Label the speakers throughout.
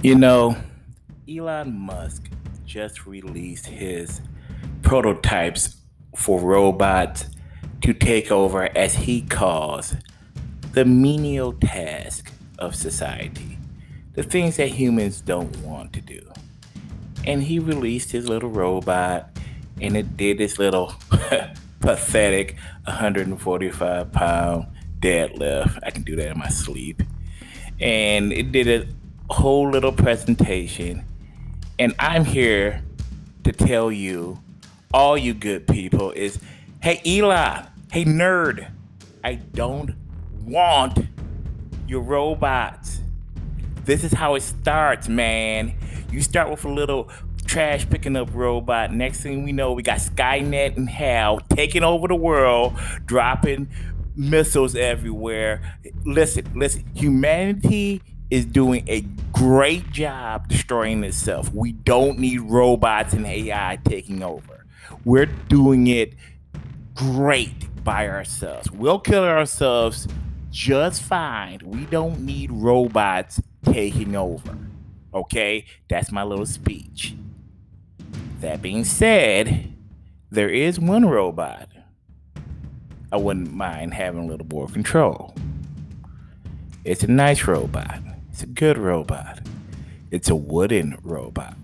Speaker 1: You know, Elon Musk just released his prototypes for robots to take over, as he calls, the menial task of society, the things that humans don't want to do. And he released his little robot, and it did this little pathetic 145 pound deadlift. I can do that in my sleep. And it did a whole little presentation. And I'm here to tell you, all you good people, is hey, Eli, hey, nerd, I don't want your robots. This is how it starts, man. You start with a little trash picking up robot. Next thing we know, we got Skynet and Hal taking over the world, dropping missiles everywhere. Listen, listen, humanity is doing a great job destroying itself. We don't need robots and AI taking over. We're doing it great by ourselves. We'll kill ourselves just fine. We don't need robots taking over. Okay? That's my little speech. That being said, there is one robot I wouldn't mind having a little more control. It's a nice robot. It's a good robot. It's a wooden robot.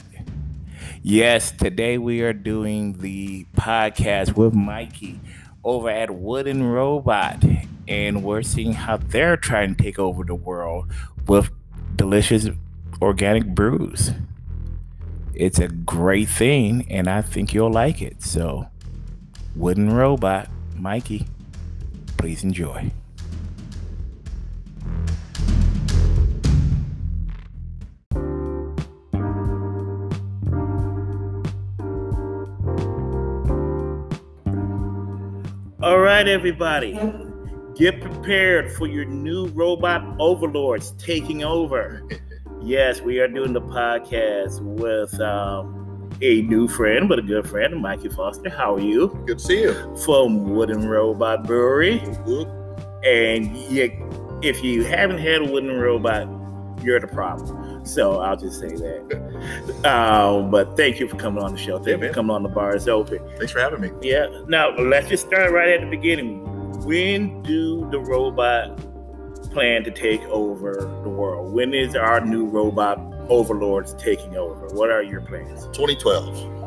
Speaker 1: Yes, today we are doing the podcast with Mikey over at Wooden Robot, and we're seeing how they're trying to take over the world with delicious organic brews. It's a great thing, and I think you'll like it. So, Wooden Robot, Mikey. Please enjoy. Right, everybody. Get prepared for your new robot overlords taking over. Yes, we are doing the podcast with um, a new friend, but a good friend, Mikey Foster. How are you?
Speaker 2: Good to see you.
Speaker 1: From Wooden Robot Brewery. And you, if you haven't had a Wooden Robot, you're the problem. So I'll just say that. um, but thank you for coming on the show. Thank
Speaker 2: Yeah,
Speaker 1: you for coming on the bar is open.
Speaker 2: Thanks for having me.
Speaker 1: Yeah. Now let's just start right at the beginning. When do the robot plan to take over the world? When is our new robot overlords taking over? What are your plans?
Speaker 2: 2012.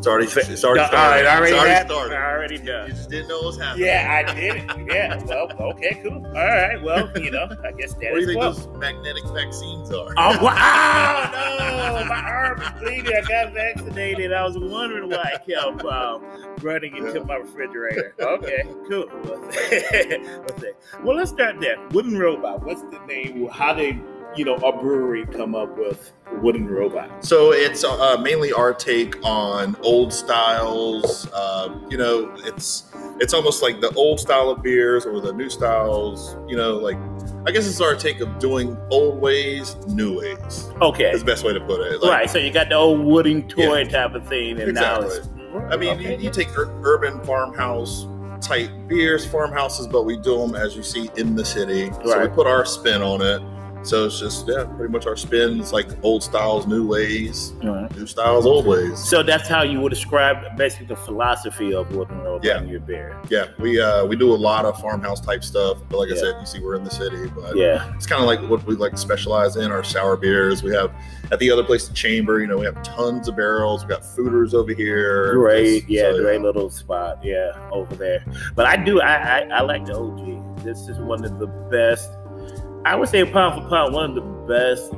Speaker 2: It's already it's already started.
Speaker 1: right, already,
Speaker 2: it's already
Speaker 1: happened.
Speaker 2: started.
Speaker 1: Already
Speaker 2: You just didn't know what was happening.
Speaker 1: Yeah, I did it. Yeah. Well, okay, cool. All right. Well, you know, I guess that
Speaker 2: What do you think
Speaker 1: well.
Speaker 2: those magnetic vaccines are?
Speaker 1: Oh, wow! No, my arm is bleeding. I got vaccinated. I was wondering why I kept um, running into my refrigerator. Okay, cool. Well, let's start there. Wooden Robot. What's the name? How did you know a brewery come up with Wooden Robot?
Speaker 2: So it's uh, mainly our take on old styles. Uh, you know, it's it's almost like the old style of beers or the new styles. You know, like I guess it's our take of doing old ways, new ways.
Speaker 1: Okay.
Speaker 2: Is the best way to put it. Like,
Speaker 1: right. So you got the old wooden toy type of thing, and now it's.
Speaker 2: I mean,
Speaker 1: Okay.
Speaker 2: you, you take ur- urban farmhouse type beers, farmhouses, but we do them as you see in the city. So we put our spin on it. So it's just yeah, pretty much our spins like old styles, new ways,
Speaker 1: right.
Speaker 2: new styles, old ways.
Speaker 1: So that's how you would describe basically the philosophy of Wooden Robot
Speaker 2: Yeah.
Speaker 1: your beer.
Speaker 2: Yeah, we uh, we do a lot of farmhouse type stuff. But like
Speaker 1: Yeah.
Speaker 2: I said, you see we're in the city, but
Speaker 1: Yeah.
Speaker 2: it's kind of like what we like to specialize in our sour beers. We have at the other place, the chamber. You know, we have tons of barrels. We got foeders over here.
Speaker 1: Great,
Speaker 2: Just-
Speaker 1: yeah,
Speaker 2: so,
Speaker 1: great little spot, yeah, over there. But I do, I, I, I like the OG. This is one of the best. I would say pound for pound, one of the best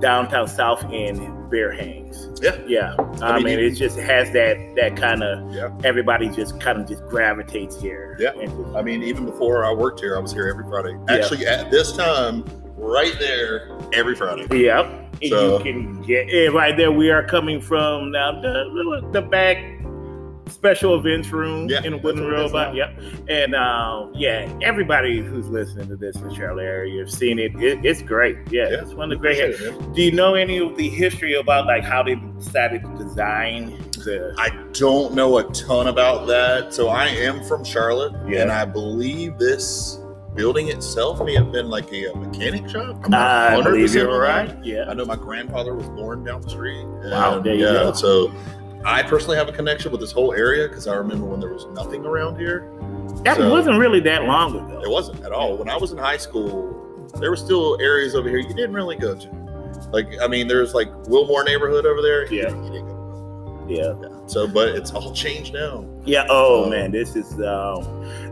Speaker 1: downtown South End beer hangs.
Speaker 2: Yeah.
Speaker 1: yeah. I,
Speaker 2: I
Speaker 1: mean,
Speaker 2: mean,
Speaker 1: it just has that that kind of.
Speaker 2: Yeah.
Speaker 1: Everybody just kind of just gravitates here.
Speaker 2: Yeah.
Speaker 1: Just-
Speaker 2: I mean, even before I worked here, I was here every Friday.
Speaker 1: Yeah.
Speaker 2: Actually, at this time, right there, every Friday.
Speaker 1: Yep. And
Speaker 2: So-
Speaker 1: you can get it right there. We are coming from now the, the back special events room
Speaker 2: Yeah,
Speaker 1: in
Speaker 2: that's
Speaker 1: Wooden
Speaker 2: what it is
Speaker 1: Robot. Yep. And um, yeah, everybody who's listening to this in the Charlotte area, you've seen it. it it's great. Yeah,
Speaker 2: Yeah,
Speaker 1: it's one of the great.
Speaker 2: It, man.
Speaker 1: Do you know any of the history about like how they decided to design the?
Speaker 2: I don't know a ton about that. So I am from Charlotte,
Speaker 1: Yeah.
Speaker 2: and I believe this building itself may have been like a, a mechanic shop. I'm
Speaker 1: I
Speaker 2: not
Speaker 1: believe
Speaker 2: 100%
Speaker 1: you're
Speaker 2: on
Speaker 1: right. Yeah.
Speaker 2: I know my grandfather was born down the street.
Speaker 1: Wow, there you
Speaker 2: yeah,
Speaker 1: go.
Speaker 2: So I personally have a connection with this whole area because I remember when there was nothing around here.
Speaker 1: That
Speaker 2: So-
Speaker 1: wasn't really that long ago.
Speaker 2: It wasn't at all. When I was in high school, there were still areas over here you didn't really go to. Like, I mean, there's like Wilmore neighborhood over there. You
Speaker 1: Yeah.
Speaker 2: you didn't go.
Speaker 1: Yeah.
Speaker 2: Yeah. So, but it's all changed now.
Speaker 1: Yeah. Oh
Speaker 2: Um,
Speaker 1: man, this is um,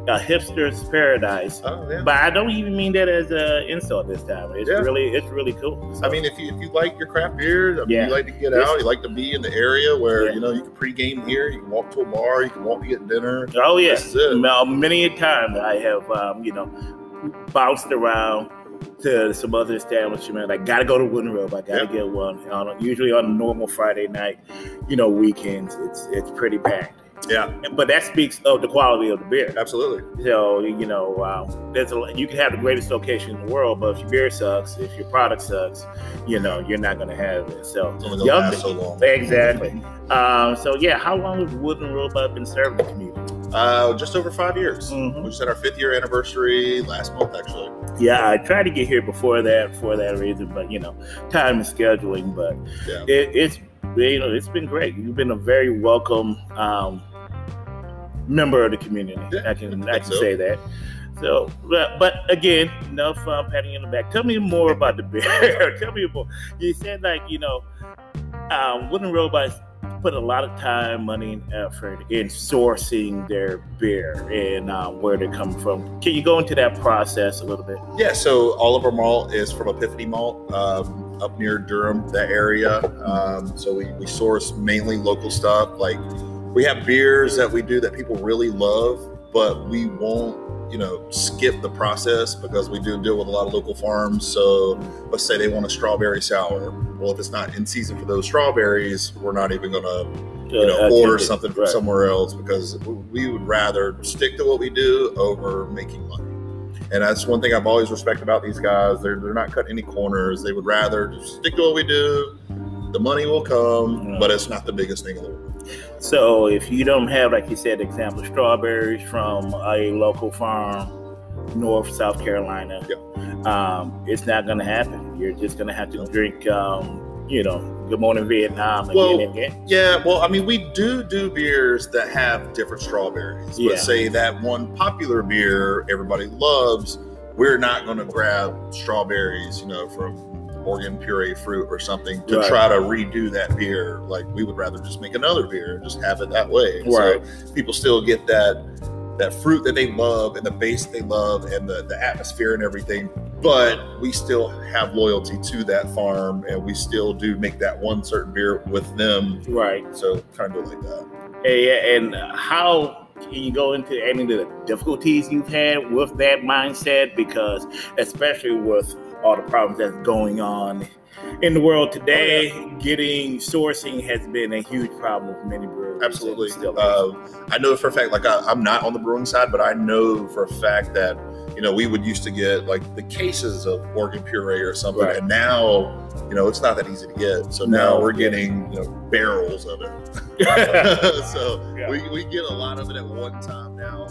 Speaker 1: a hipster's paradise.
Speaker 2: Oh yeah.
Speaker 1: But I don't even mean that as an insult this time. It's
Speaker 2: Yeah.
Speaker 1: really, it's really cool. So,
Speaker 2: I mean, if you if you like your craft beer, I mean,
Speaker 1: Yeah.
Speaker 2: you like to get out, you like to be in the area where you know you can pregame here, you can walk to a bar, you can walk to get dinner.
Speaker 1: oh yeah,
Speaker 2: This is it.
Speaker 1: Now, many a time I have, um, you know, bounced around to some other establishment. I got to go to Wooden Road. I got to
Speaker 2: Yeah.
Speaker 1: get one. On, usually on a normal Friday night, you know, weekends, it's it's pretty packed.
Speaker 2: Yeah,
Speaker 1: But that speaks of the quality of the beer.
Speaker 2: absolutely.
Speaker 1: So you know, um, there's a you can have the greatest location in the world, but if your beer sucks, if your product sucks, you know, you're not gonna have it. So
Speaker 2: It's only last so long.
Speaker 1: exactly. Um, so yeah, how long has Wooden Robot been serving the community?
Speaker 2: Uh, just over five years.
Speaker 1: Mhm.
Speaker 2: We just had our fifth year anniversary last month, actually.
Speaker 1: Yeah, I tried to get here before that for that reason, but you know, time and scheduling. But
Speaker 2: Yeah.
Speaker 1: it, it's you know, it's been great. You've been a very welcome um, member of the community.
Speaker 2: Yeah,
Speaker 1: I can
Speaker 2: I
Speaker 1: I can
Speaker 2: so.
Speaker 1: say that. So, but, but again, enough uh, patting in the back. Tell me more about the beer. Tell me more. You said like you know, um, Wooden Robots put a lot of time, money, and effort in sourcing their beer and um, where they're coming from. Can you go into that process a little bit?
Speaker 2: Yeah, so all of our malt is from Epiphany Malt um, up near Durham, that area. Um, so we, we source mainly local stuff. Like we have beers that we do that people really love, but we won't, you know, skip the process because we do deal with a lot of local farms. So let's say they want a strawberry sour. Well, if it's not in season for those strawberries, we're not even going to you know,
Speaker 1: Uh,
Speaker 2: order something from
Speaker 1: Right.
Speaker 2: somewhere else because we would rather stick to what we do over making money. And that's one thing I've always respected about these guys. They're, they're not cutting any corners. They would rather just stick to what we do. The money will come,
Speaker 1: Yeah.
Speaker 2: but it's not the biggest thing in the world.
Speaker 1: So if you don't have, like you said, example strawberries from a local farm, North South Carolina, um, it's not going to happen. You're just going to have to drink, um, you know, Good Morning Vietnam again
Speaker 2: Well,
Speaker 1: and again.
Speaker 2: Yeah, well, I mean, we do do beers that have different strawberries.
Speaker 1: Yeah.
Speaker 2: But say that one popular beer everybody loves, we're not going to grab strawberries, you know, from Oregon puree fruit or something to
Speaker 1: Right.
Speaker 2: try to redo that beer. Like we would rather just make another beer and just have it that way.
Speaker 1: Right.
Speaker 2: So people still get that that fruit that they love and the base they love and the, the atmosphere and everything. But we still have loyalty to that farm and we still do make that one certain beer with them.
Speaker 1: Right.
Speaker 2: So kind of like that.
Speaker 1: And, and how can you go into any of the difficulties you've had with that mindset? Because especially with all the problems that's going on in the world today, getting sourcing has been a huge problem for many brewers.
Speaker 2: Absolutely. Uh, I know for a fact, like I, I'm not on the brewing side, but I know for a fact that you know we would used to get like the cases of Oregon puree or something,
Speaker 1: Right.
Speaker 2: and now you know it's not that easy to get. So
Speaker 1: No,
Speaker 2: now we're getting you know barrels of it. so
Speaker 1: Yeah.
Speaker 2: we, we get a lot of it at one time now.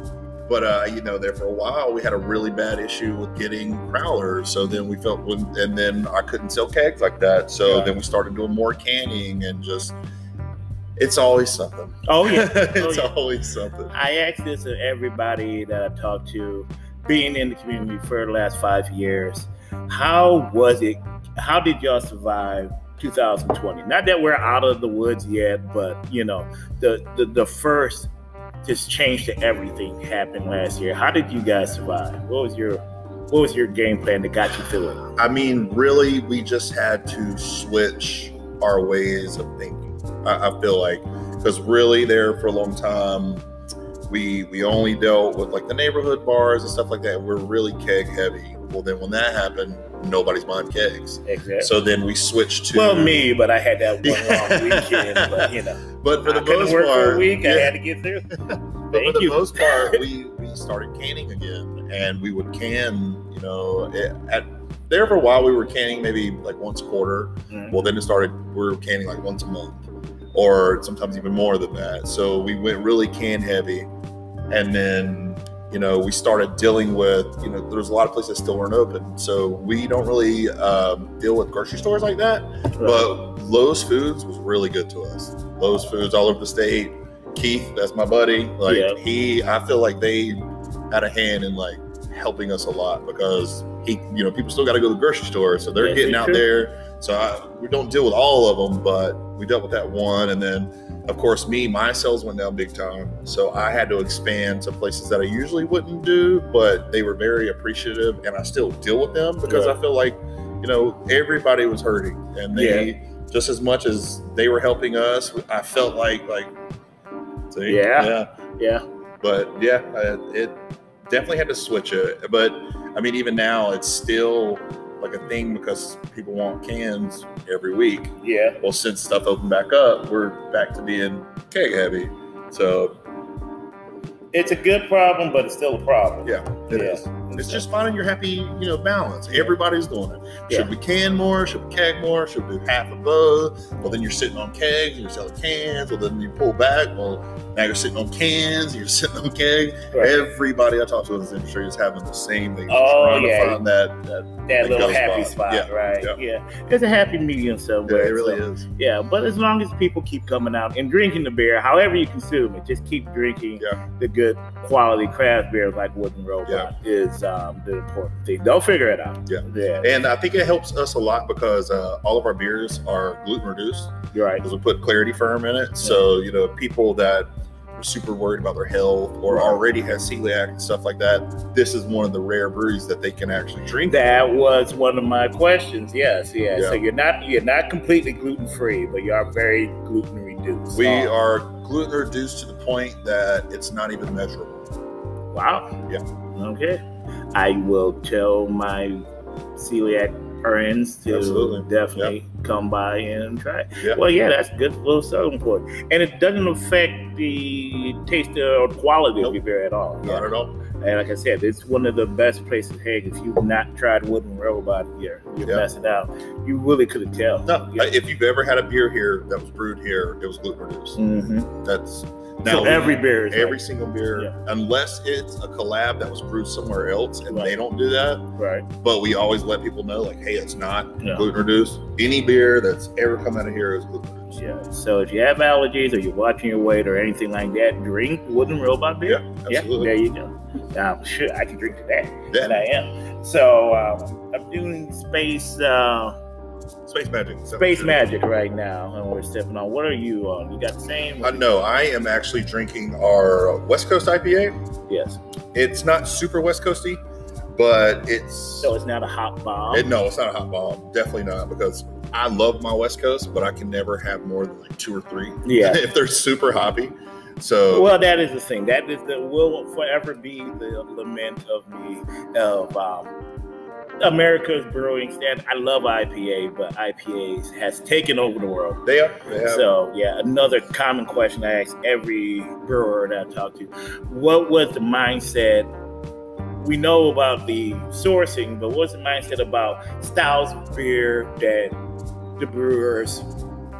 Speaker 2: But uh, you know, there for a while we had a really bad issue with getting crowlers. So then we felt when, and then I couldn't sell kegs like that. So
Speaker 1: Yeah.
Speaker 2: then we started doing more canning and just. It's always something.
Speaker 1: oh yeah.
Speaker 2: it's
Speaker 1: yeah.
Speaker 2: always something.
Speaker 1: I ask this of everybody that I've talked to, being in the community for the last five years. How was it? How did y'all survive 2020? Not that we're out of the woods yet, but you know, the the, the first just change to everything happened last year. How did you guys survive? What was your what was your game plan that got you through it?
Speaker 2: I mean, really, we just had to switch our ways of thinking. I, I feel like because really, there for a long time, we we only dealt with like the neighborhood bars and stuff like that. We're really keg heavy. Well, then when that happened, nobody's buying kegs.
Speaker 1: Exactly.
Speaker 2: So then we switched to
Speaker 1: well, me, but I had that one long weekend. But you know,
Speaker 2: But for
Speaker 1: I
Speaker 2: the most
Speaker 1: work
Speaker 2: part,
Speaker 1: for a week. I had to get through.
Speaker 2: But
Speaker 1: Thank
Speaker 2: for the
Speaker 1: you.
Speaker 2: most part, we we started canning again, and we would can. You know, at there for a while, we were canning maybe like once a quarter.
Speaker 1: Mhm.
Speaker 2: Well, then it started. We were canning like once a month, or sometimes even more than that. So we went really can heavy, and then you know, we started dealing with, you know, there's a lot of places that still weren't open. So we don't really um, deal with grocery stores like that. But Lowe's Foods was really good to us. Lowe's Foods all over the state. Keith, that's my buddy. Like
Speaker 1: Yeah.
Speaker 2: he, I feel like they had a hand in like helping us a lot because he, you know, people still got to go to the grocery store, so they're getting out
Speaker 1: do.
Speaker 2: there. So I, we don't deal with all of them, but we dealt with that one, and then of course me, my sales went down big time, so I had to expand to places that I usually wouldn't do, but they were very appreciative, and I still deal with them because
Speaker 1: Yeah.
Speaker 2: I feel like, you know, everybody was hurting, and they just as much as they were helping us, I felt like like, see,
Speaker 1: Yeah.
Speaker 2: yeah
Speaker 1: yeah.
Speaker 2: but yeah, uh, it definitely had to switch it. But I mean, even now, it's still like a thing because people want cans every week.
Speaker 1: Yeah.
Speaker 2: Well, since stuff opened back up, we're back to being keg heavy. So
Speaker 1: It's a good problem, but it's still a problem.
Speaker 2: yeah, it
Speaker 1: Yeah.
Speaker 2: is. It's just finding your happy, you know, balance. Everybody's doing it.
Speaker 1: Yeah.
Speaker 2: Should we can more? Should we keg more? Should we do half of both? Well, then you're sitting on kegs and you're selling cans. Well, then you pull back. Well, now you're sitting on cans and you're sitting on kegs.
Speaker 1: Right.
Speaker 2: Everybody I talk to in this industry is having the same thing.
Speaker 1: Oh,
Speaker 2: trying
Speaker 1: yeah.
Speaker 2: to find that. that
Speaker 1: that
Speaker 2: It
Speaker 1: little happy
Speaker 2: by.
Speaker 1: spot,
Speaker 2: Yeah,
Speaker 1: right?
Speaker 2: yeah.
Speaker 1: Yeah. There's a happy medium
Speaker 2: yeah,
Speaker 1: somewhere.
Speaker 2: it really
Speaker 1: so-
Speaker 2: is.
Speaker 1: Yeah, but as long as people keep coming out and drinking the beer, however you consume it, just keep drinking
Speaker 2: Yeah.
Speaker 1: the good quality craft beer like Wooden Robot is um, the important thing. They'll figure it out.
Speaker 2: Yeah.
Speaker 1: yeah,
Speaker 2: And I think it helps us a lot because uh, all of our beers are gluten reduced
Speaker 1: you're right.
Speaker 2: because we put Clarity Ferm in it. So, you know, people that are super worried about their health or
Speaker 1: Right.
Speaker 2: already have celiac and stuff like that, this is one of the rare breweries that they can actually drink.
Speaker 1: That was one of my questions. Yes, yeah.
Speaker 2: Yeah.
Speaker 1: So you're not you're not completely gluten free, but you are very gluten reduced.
Speaker 2: We
Speaker 1: Oh,
Speaker 2: are gluten reduced to the point that it's not even measurable.
Speaker 1: Wow.
Speaker 2: Yeah.
Speaker 1: Okay. I will tell my celiac friends to
Speaker 2: Absolutely.
Speaker 1: definitely come by and try. it.
Speaker 2: Yeah.
Speaker 1: Well, yeah, that's good little selling point, and it doesn't affect the taste or quality of
Speaker 2: Nope.
Speaker 1: your beer at all.
Speaker 2: Not at all.
Speaker 1: And like I said, it's one of the best places. Hey, if you've not tried Wooden Robot here, you're
Speaker 2: Yeah.
Speaker 1: messing out. You really couldn't tell.
Speaker 2: No,
Speaker 1: Yeah.
Speaker 2: if you've ever had a beer here that was brewed here, it was gluten reduced.
Speaker 1: Mhm.
Speaker 2: That's
Speaker 1: So every beer is
Speaker 2: every
Speaker 1: like-
Speaker 2: single beer,
Speaker 1: Yeah.
Speaker 2: unless it's a collab that was brewed somewhere else, and
Speaker 1: Right.
Speaker 2: they don't do that.
Speaker 1: right.
Speaker 2: But we always let people know, like, hey, it's not
Speaker 1: Yeah.
Speaker 2: gluten reduced. Any beer that's ever come out of here is gluten reduced.
Speaker 1: Yeah. So if you have allergies or you're watching your weight or anything like that, drink Wooden Robot beer.
Speaker 2: Yeah, absolutely.
Speaker 1: there you go. Um, shit, I can drink to that,
Speaker 2: Yeah.
Speaker 1: and I am. So um, I'm doing space uh,
Speaker 2: Space Magic.
Speaker 1: Space magic right now, and we're stepping on. What are you on? You got the same?
Speaker 2: Uh, no, I am actually drinking our West Coast IPA.
Speaker 1: Yes.
Speaker 2: It's not super West Coasty, but it's
Speaker 1: So it's not a hop bomb.
Speaker 2: It, no, it's not a hop bomb. Definitely not because I love my West Coast, but I can never have more than like two or three.
Speaker 1: Yeah.
Speaker 2: if they're super hoppy. So
Speaker 1: Well, that is the thing. That is the will forever be the lament of me of um, America's brewing stand. I love IPA, but IPAs has taken over the world.
Speaker 2: they are. They.
Speaker 1: So yeah, another common question I ask every brewer that I talk to: What was the mindset? We know about the sourcing, but what's the mindset about styles of beer that the brewers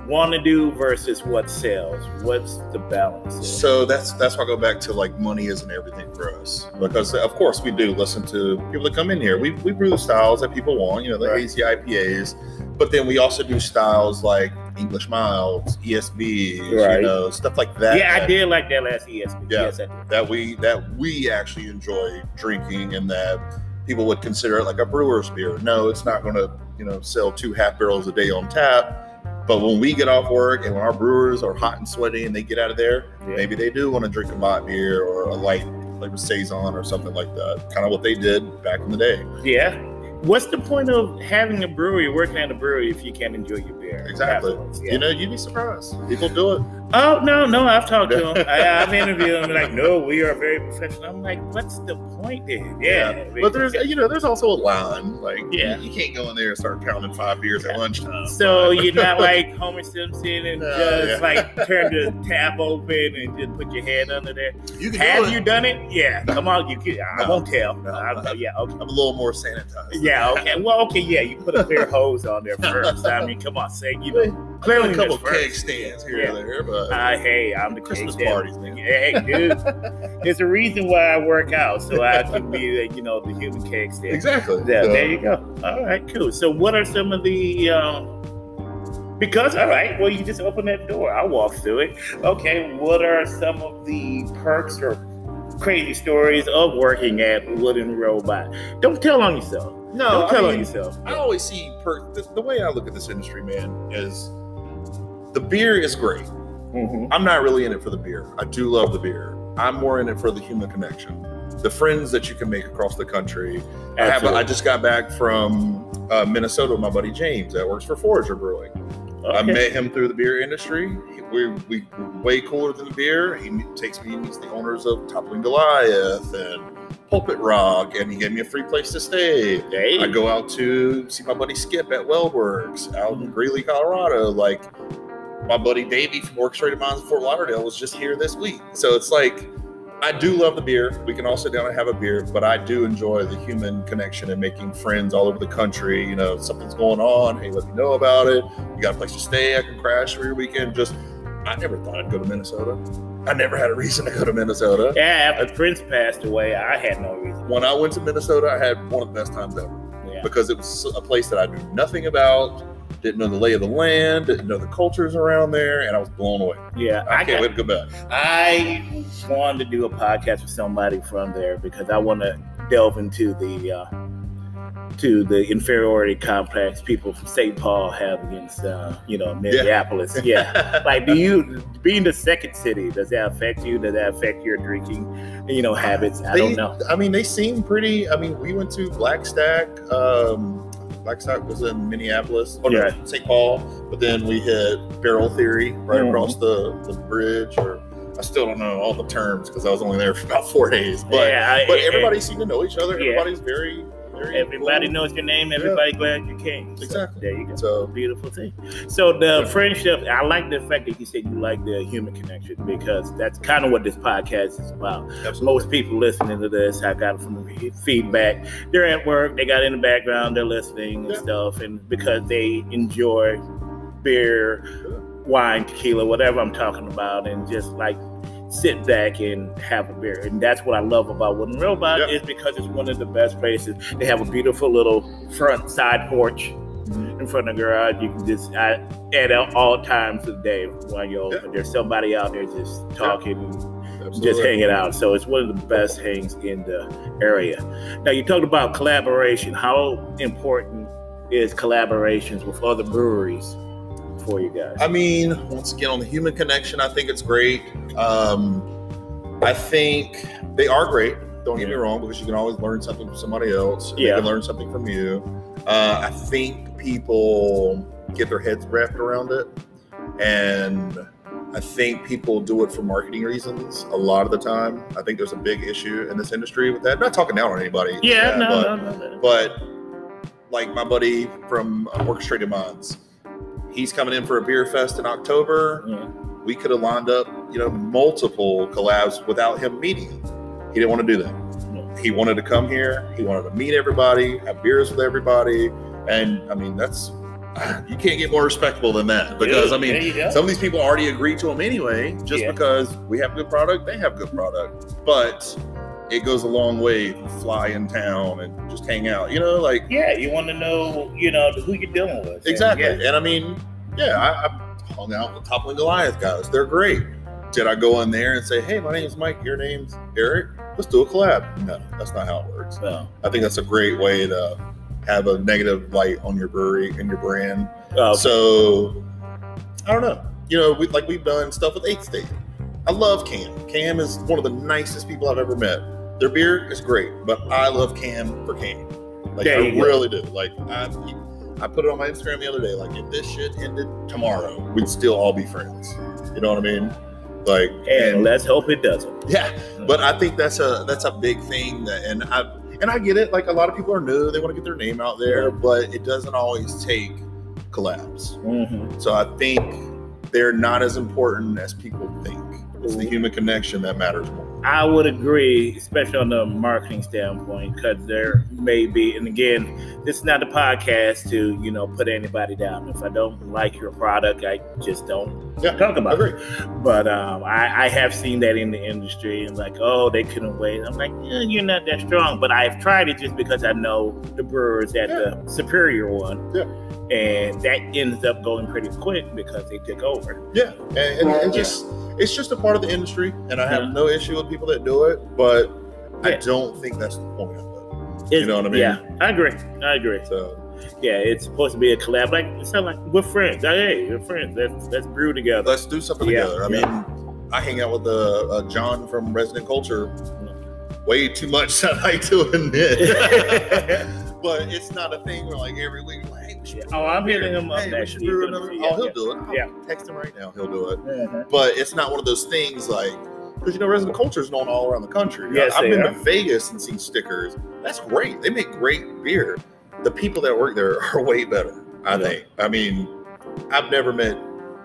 Speaker 1: want to do versus what sells? What's the balance?
Speaker 2: So that's that's why I go back to like money isn't everything for us because of course we do listen to people that come in here. We we brew the styles that people want, you know, the
Speaker 1: Right.
Speaker 2: hazy IPAs, but then we also do styles like English milds, ESBs,
Speaker 1: Right.
Speaker 2: you know, stuff like that.
Speaker 1: yeah, I did like that last ESB.
Speaker 2: Yeah.
Speaker 1: Yes,
Speaker 2: that we that we actually enjoy drinking and that people would consider it like a brewer's beer. No, it's not going to you know sell two half barrels a day on tap. But when we get off work and when our brewers are hot and sweaty and they get out of there,
Speaker 1: Yeah.
Speaker 2: maybe they do want to drink a light beer or a light like a saison or something like that. Kind of what they did back in the day.
Speaker 1: Yeah. What's the point of having a brewery, working at a brewery, if you can't enjoy your beer?
Speaker 2: Exactly.
Speaker 1: Yeah.
Speaker 2: You know, you'd be surprised. People do it.
Speaker 1: Oh no, no, I've talked to them. I, I've interviewed them. Like, no, we are very professional. I'm like, what's the point then? Yeah,
Speaker 2: But there's you know there's also a line. Like
Speaker 1: Yeah.
Speaker 2: you, you can't go in there and start pounding five beers at lunchtime.
Speaker 1: so
Speaker 2: But-
Speaker 1: you're not like Homer Simpson and
Speaker 2: No,
Speaker 1: just
Speaker 2: yeah.
Speaker 1: like turn the tap open and just put your head under there.
Speaker 2: you can
Speaker 1: Have
Speaker 2: do
Speaker 1: you done it? Yeah. Come on, you can. I
Speaker 2: No.
Speaker 1: won't tell. I- yeah. Okay.
Speaker 2: I'm a little more sanitized.
Speaker 1: Yeah. Okay. Well. Okay. Yeah. You put a clear hose on there first. I mean, come on, say you know.
Speaker 2: Clearly, a couple keg stands here
Speaker 1: Yeah.
Speaker 2: and there, but
Speaker 1: Uh, hey, I'm the
Speaker 2: Christmas
Speaker 1: stand.
Speaker 2: parties, man.
Speaker 1: Hey, dude, there's a reason why I work out, so I can be, you know, the human keg stand.
Speaker 2: exactly.
Speaker 1: Yeah,
Speaker 2: So,
Speaker 1: there you go. All right, cool. So, what are some of the? Um, because all right, well, you just open that door. I'll walk through it. Okay, what are some of the perks or crazy stories of working at Wooden Robot? Don't tell on yourself.
Speaker 2: No,
Speaker 1: Don't tell
Speaker 2: I
Speaker 1: on yourself.
Speaker 2: I always see per- the, the way I look at this industry, man, is the beer is great.
Speaker 1: Mhm.
Speaker 2: I'm not really in it for the beer. I do love the beer. I'm more in it for the human connection, the friends that you can make across the country. I, have. I just got back from uh, Minnesota with my buddy James that works for Forager Brewing. I met him through the beer industry. We we we're way cooler than the beer. He takes me, he meets the owners of Toppling Goliath and Pulpit Rock, and he gave me a free place to stay.
Speaker 1: Hey.
Speaker 2: I go out to see my buddy Skip at WeldWerks out in Greeley, Colorado. Like my buddy Davey from Orchestrated Minds in Fort Lauderdale was just here this week. So it's like I do love the beer. We can all sit down and have a beer, but I do enjoy the human connection and making friends all over the country. You know, something's going on, hey, let me know about it. You got a place to stay, I can crash for your weekend. Just I never thought I'd go to Minnesota. I never had a reason to go to Minnesota.
Speaker 1: Yeah, after Prince passed away, I had no reason.
Speaker 2: When I went to Minnesota, I had one of the best times ever
Speaker 1: Yeah.
Speaker 2: because it was a place that I knew nothing about, didn't know the lay of the land, didn't know the cultures around there, and I was blown away.
Speaker 1: Yeah,
Speaker 2: I
Speaker 1: I
Speaker 2: can't
Speaker 1: got,
Speaker 2: wait to go back.
Speaker 1: I wanted to do a podcast with somebody from there because I want to delve into the uh, to the inferiority complex people from St. Paul have against uh, you know Minneapolis. Yeah. like, do you being the second city does that affect you? Does that affect your drinking, you know, habits? I
Speaker 2: They-
Speaker 1: don't know.
Speaker 2: I mean, they seem pretty. I mean, we went to Black Stack. Um, Black Stack was in Minneapolis, oh, no,
Speaker 1: Yeah.
Speaker 2: St. Paul. But then we hit Barrel Theory right
Speaker 1: Mhm.
Speaker 2: across the, the bridge. Or I still don't know all the terms because I was only there for about four days. But
Speaker 1: yeah,
Speaker 2: but everybody seemed to know each other.
Speaker 1: Yeah.
Speaker 2: Everybody's very, very.
Speaker 1: Everybody knows your name. Everybody glad you came. So,
Speaker 2: Exactly.
Speaker 1: there you go.
Speaker 2: So
Speaker 1: beautiful thing. So the friendship, I like the fact that you said you like the human connection because that's kind of what this podcast is about.
Speaker 2: absolutely.
Speaker 1: Most people listening to this, I got from feedback. They're at work, they got in the background, they're listening and
Speaker 2: Yeah.
Speaker 1: stuff, and because they enjoy beer, wine, tequila, whatever I'm talking about, and just like sit back and have a beer. And that's what I love about Wooden Robot
Speaker 2: Yep.
Speaker 1: is because it's one of the best places. They have a beautiful little front side porch mm-hmm. in front of the garage. You can just I, at all times of the day while you're open.
Speaker 2: Yeah.
Speaker 1: There's somebody out there just talking,
Speaker 2: Absolutely.
Speaker 1: just hanging out. So it's one of the best hangs in the area. Now you talked about collaboration. How important is collaborations with other breweries for you guys?
Speaker 2: I mean, once again, on the human connection, I think it's great. Um, I think they are great. Don't get me wrong, because you can always learn something from somebody else. and
Speaker 1: Yeah.
Speaker 2: They can learn something from you. Uh, I think people get their heads wrapped around it. And I think people do it for marketing reasons a lot of the time. I think there's a big issue in this industry with that. not talking down on anybody.
Speaker 1: yeah, no,
Speaker 2: but,
Speaker 1: no, no, no.
Speaker 2: but like my buddy from Orchestrated Minds, he's coming in for a beer fest in October.
Speaker 1: Yeah.
Speaker 2: We could have lined up, you know, multiple collabs without him meeting. He didn't want to do that. He wanted to come here. He wanted to meet everybody, have beers with everybody, and I mean, that's you can't get more respectable than that because I mean, some of these people already agreed to him anyway, just
Speaker 1: Yeah.
Speaker 2: because we have good product, they have good product. But it goes a long way to fly in town and just hang out. You know, like
Speaker 1: yeah, you want to know, you know, who you're dealing with. And,
Speaker 2: exactly.
Speaker 1: yeah.
Speaker 2: And I mean, yeah, I, I hung out with Toppling Goliath guys. They're great. Did I go in there and say, "Hey, my name's Mike. Your name's Eric. Let's do a collab"? No, that's not how it works.
Speaker 1: So,
Speaker 2: I think that's a great way to have a negative light on your brewery and your brand.
Speaker 1: uh,
Speaker 2: So I don't know. You know, we, like we've done stuff with Eighth State. I love Cam. Cam is one of the nicest people I've ever met. Their beer is great, but I love Cam for Cam. Like I
Speaker 1: go.
Speaker 2: really do. Like I, I put it on my Instagram the other day. Like if this shit ended tomorrow, we'd still all be friends. You know what I mean? Like
Speaker 1: and let's hope it doesn't.
Speaker 2: yeah, but I think that's a that's a big thing that, and I and I get it. Like a lot of people are new, they want to get their name out there, but it doesn't always take collabs.
Speaker 1: Mhm.
Speaker 2: So I think they're not as important as people think. It's the human connection that matters more.
Speaker 1: I would agree, especially on the marketing standpoint, because there may be, and again, this is not a podcast to you know put anybody down. If I don't like your product, I just don't
Speaker 2: Yeah,
Speaker 1: talk about
Speaker 2: agree.
Speaker 1: it. But um, I, I have seen that in the industry, and like, oh, they couldn't wait. I'm like, yeah, you're not that strong, but I've tried it just because I know the brewers at the superior one.
Speaker 2: Yeah.
Speaker 1: And that ends up going pretty quick because they took over.
Speaker 2: Yeah, and, and, and
Speaker 1: Yeah.
Speaker 2: just it's just a part of the industry, and I have
Speaker 1: Yeah.
Speaker 2: no issue with people that do it, but I don't think that's the point of
Speaker 1: It's-
Speaker 2: You know what I mean?
Speaker 1: Yeah, I agree. I agree.
Speaker 2: So
Speaker 1: Yeah, it's supposed to be a collab. Like it sounds like we're friends. Like, hey, we're friends. Let's let's brew together.
Speaker 2: let's do something
Speaker 1: Yeah,
Speaker 2: together. I
Speaker 1: yeah.
Speaker 2: mean, I hang out with uh, uh, John from Resident Culture way too much. that I like to admit, but it's not a thing where like every week, like, hey, we should.
Speaker 1: oh, I'm hitting him up
Speaker 2: Hey, we
Speaker 1: next
Speaker 2: should
Speaker 1: week.
Speaker 2: another.
Speaker 1: Yeah,
Speaker 2: oh, he'll
Speaker 1: yeah.
Speaker 2: do it. I'll
Speaker 1: Yeah.
Speaker 2: text him right now. He'll do it.
Speaker 1: Uh-huh.
Speaker 2: but it's not one of those things like because you know resident culture is known all around the country.
Speaker 1: Yes,
Speaker 2: I've been
Speaker 1: are.
Speaker 2: to Vegas and seen stickers. That's great. They make great beer. The people that work there are way better. I
Speaker 1: Yeah.
Speaker 2: think. I mean, I've never met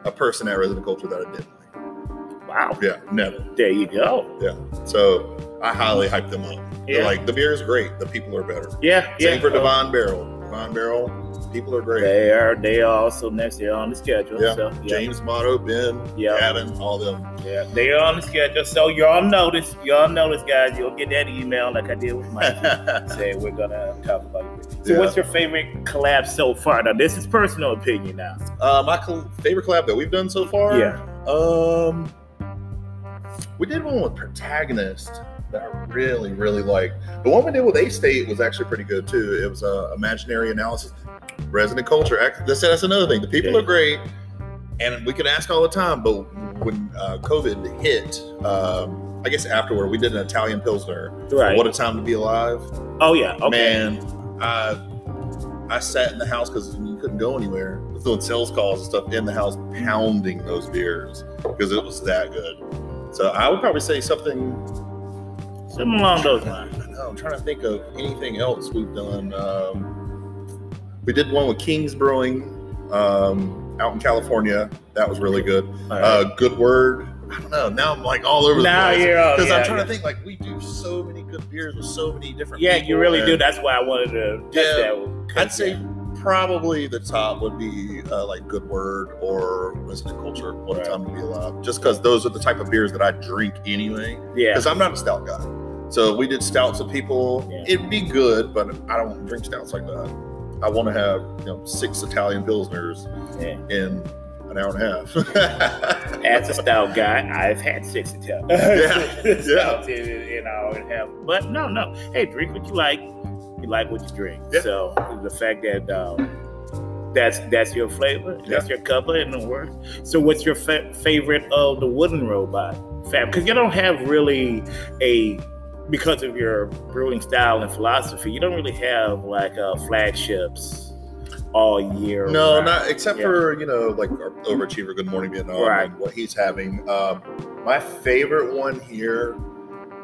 Speaker 2: a person at resident culture that I didn't like.
Speaker 1: Wow.
Speaker 2: Yeah, never.
Speaker 1: There you go. Yeah.
Speaker 2: So I highly hype them up. They're
Speaker 1: Yeah.
Speaker 2: like the beer is great. The people are better.
Speaker 1: Yeah.
Speaker 2: Same
Speaker 1: yeah.
Speaker 2: for Divine Barrel. Divine Barrel. People are great.
Speaker 1: They are. They are also next. They're on the schedule.
Speaker 2: Yeah.
Speaker 1: So, yeah.
Speaker 2: James Motto, Ben,
Speaker 1: Yeah.
Speaker 2: Adam, all them.
Speaker 1: Yeah. They are on the schedule. So y'all notice. Y'all notice, guys. You'll get that email like I did with Mike. say we're gonna talk about it. So,
Speaker 2: Yeah.
Speaker 1: what's your favorite collab so far? Now, this is personal opinion now.
Speaker 2: Uh, my col- favorite collab that we've done so far.
Speaker 1: Yeah.
Speaker 2: Um, we did one with Protagonist that I really, really like. The one we did with Eighth State was actually pretty good too. It was uh, Imaginary Analysis, Resident Culture. That's, that's another thing. The people
Speaker 1: Yeah.
Speaker 2: are great, and we can ask all the time. But when uh, COVID hit, um, I guess afterward, we did an Italian Pilsner.
Speaker 1: Right.
Speaker 2: What a time to be alive.
Speaker 1: oh yeah. Okay.
Speaker 2: Man, I I sat in the house because you couldn't go anywhere. I was doing sales calls and stuff in the house, pounding those beers because it was that good. So I would probably say something.
Speaker 1: Something along those lines.
Speaker 2: I know, I'm trying to think of anything else we've done. Um, we did one with Kings Brewing um, out in California. That was really good.
Speaker 1: Right.
Speaker 2: Uh, good word. I don't know. Now I'm like all over the
Speaker 1: now
Speaker 2: place.
Speaker 1: you're.
Speaker 2: Because
Speaker 1: Yeah,
Speaker 2: I'm trying
Speaker 1: yeah.
Speaker 2: to think, like, we do so many good beers with so many different
Speaker 1: Yeah, you really do. That's why I wanted to
Speaker 2: Yeah.
Speaker 1: that.
Speaker 2: I'd say probably the top would be uh, like Good Word or Resident Culture. What
Speaker 1: Right.
Speaker 2: a time to be alive! Just because those are the type of beers that I drink anyway.
Speaker 1: yeah.
Speaker 2: Because I'm not a stout guy. So we did stouts with people.
Speaker 1: Yeah.
Speaker 2: It'd be good, but I don't drink stouts like that. I want to have you know six Italian pilsners
Speaker 1: Yeah.
Speaker 2: in an hour and a half.
Speaker 1: As a stout guy, I've had six Italian
Speaker 2: Yeah,
Speaker 1: stouts in, in hour and a half. But no, no. Hey, drink what you like. You like what you drink.
Speaker 2: Yeah.
Speaker 1: So the fact that um, that's that's your flavor, that's your color, and the work. So what's your fa- favorite of the wooden robot? Fab, because you don't have really a because of your brewing style and philosophy, you don't really have like uh, flagships all year.
Speaker 2: No,
Speaker 1: round.
Speaker 2: not except
Speaker 1: Yeah.
Speaker 2: for you know like our overachiever Good Morning Vietnam
Speaker 1: Right.
Speaker 2: and what he's having. Um, my favorite one here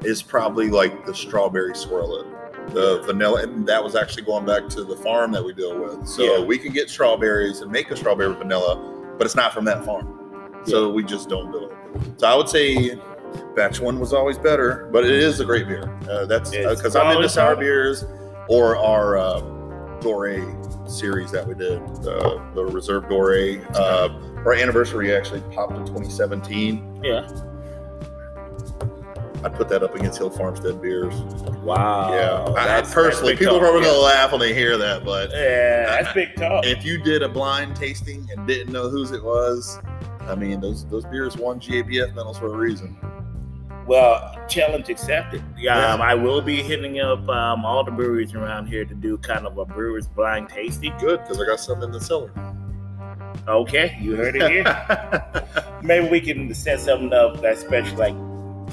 Speaker 2: is probably like the strawberry swirl it, the vanilla, and that was actually going back to the farm that we deal with. So
Speaker 1: Yeah.
Speaker 2: we can get strawberries and make a strawberry vanilla, but it's not from that farm, so we just don't do it. So I would say. Batch one was always better, but it is a great beer. Uh, that's because I'm into sour beers or our uh, Doré series that we did, uh, the Reserve Doré. Uh, our anniversary actually popped in 2017.
Speaker 1: Yeah.
Speaker 2: I'd put that up against Hill Farmstead beers.
Speaker 1: Wow.
Speaker 2: yeah, I- I, personally, people are probably gonna laugh when they hear that, but
Speaker 1: Yeah, that's big talk.
Speaker 2: if you did a blind tasting and didn't know whose it was, I mean, those those beers won GABF medals for a reason.
Speaker 1: Well, challenge accepted.
Speaker 2: Yeah.
Speaker 1: Um, I will be hitting up um, all the breweries around here to do kind of a brewer's blind tasting.
Speaker 2: Good, because I got some in the cellar.
Speaker 1: Okay, you heard it here. Maybe we can set something up, that's special, like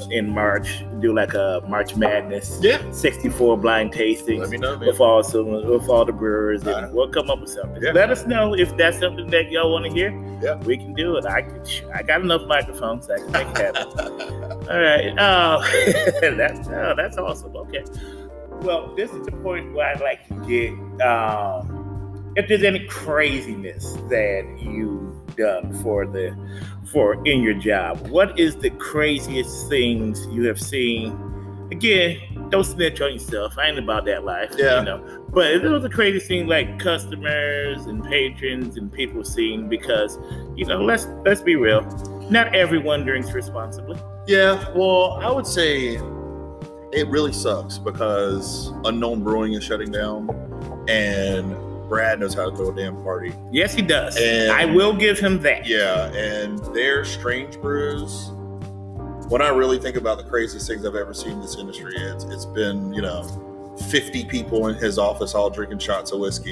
Speaker 1: in March, do like a March Madness
Speaker 2: yeah,
Speaker 1: 64 blind tastings.
Speaker 2: let me know, man.
Speaker 1: with all some with all the brewers, and
Speaker 2: Alright.
Speaker 1: we'll come up with something.
Speaker 2: Yeah.
Speaker 1: Let us know if that's something that y'all want to hear.
Speaker 2: Yeah.
Speaker 1: we can do it. I can. I got enough microphones. I can make it happen. all right. Oh, that's oh, that's awesome. Okay. Well, this is the point where I'd like to get um, if there's any craziness that you done for the for in your job. What is the craziest things you have seen? Again, don't snitch on yourself. I ain't about that life.
Speaker 2: Yeah.
Speaker 1: You know. But it was the craziest thing like customers and patrons and people seeing because, you know, let's let's be real. Not everyone drinks responsibly.
Speaker 2: Yeah, well, I would say it really sucks because Unknown Brewing is shutting down, and Brad knows how to throw a damn party.
Speaker 1: Yes, he does.
Speaker 2: And-
Speaker 1: I will give him that.
Speaker 2: Yeah, and their strange brews. When I really think about the craziest things I've ever seen in this industry, it's it's been you know, fifty people in his office all drinking shots of whiskey,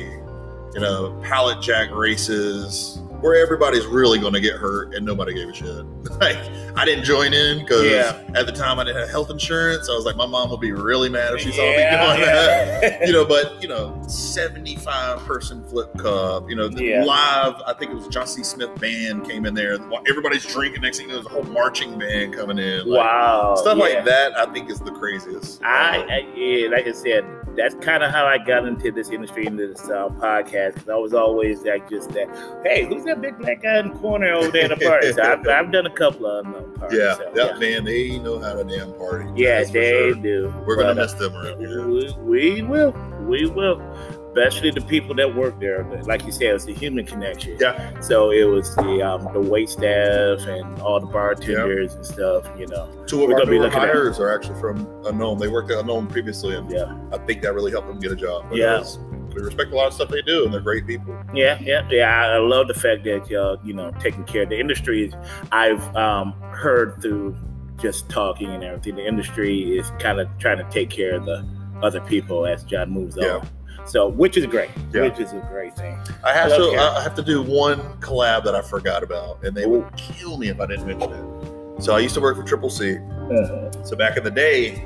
Speaker 2: you know, pallet jack races where everybody's really going to get hurt and nobody gave a shit. Like I didn't join in because
Speaker 1: Yeah.
Speaker 2: at the time I didn't have health insurance. I was like, my mom would be really mad if she saw
Speaker 1: Yeah,
Speaker 2: me doing that you know, but you know, 75 person flip cup, you know, the
Speaker 1: Yeah.
Speaker 2: live, I think it was Johnson C. Smith band came in there. Everybody's drinking. Next thing you know, there's a whole marching band coming in. Like,
Speaker 1: wow.
Speaker 2: Stuff
Speaker 1: yeah.
Speaker 2: like that, I think, is the craziest.
Speaker 1: I, I yeah, like I said, that's kind of how I got into this industry, into this uh, podcast. Because I was always like just that. Hey, who's that big black guy in the corner over there at the party? So I've, I've done a couple of parties.
Speaker 2: yeah,
Speaker 1: so,
Speaker 2: that man, they know how to damn party.
Speaker 1: yeah, they
Speaker 2: sure.
Speaker 1: do.
Speaker 2: We're gonna
Speaker 1: But, uh,
Speaker 2: miss them around here.
Speaker 1: We, we will, we will. Especially the people that work there. Like you said, it's a human connection.
Speaker 2: Yeah,
Speaker 1: So it was the um, the wait staff and all the bartenders and stuff. You know.
Speaker 2: two of
Speaker 1: We're
Speaker 2: our
Speaker 1: gonna be
Speaker 2: newer
Speaker 1: looking at-
Speaker 2: hires are actually from Unknown. They worked at Unknown previously, and
Speaker 1: Yeah.
Speaker 2: I think that really helped them get a job.
Speaker 1: Yeah.
Speaker 2: because We respect a lot of stuff they do, and they're great people.
Speaker 1: Yeah, yeah, yeah. I love the fact that y'all, you know, taking care of the industry. is- I've um, heard through just talking and everything, the industry is kind of trying to take care of the other people as John moves
Speaker 2: Yeah.
Speaker 1: on. So, which is great.
Speaker 2: Yeah.
Speaker 1: Which is a great thing.
Speaker 2: I have
Speaker 1: I
Speaker 2: to. I have to do one collab that I forgot about, and they would kill me if I didn't mention it. So I used to work for Triple C. So back in the day,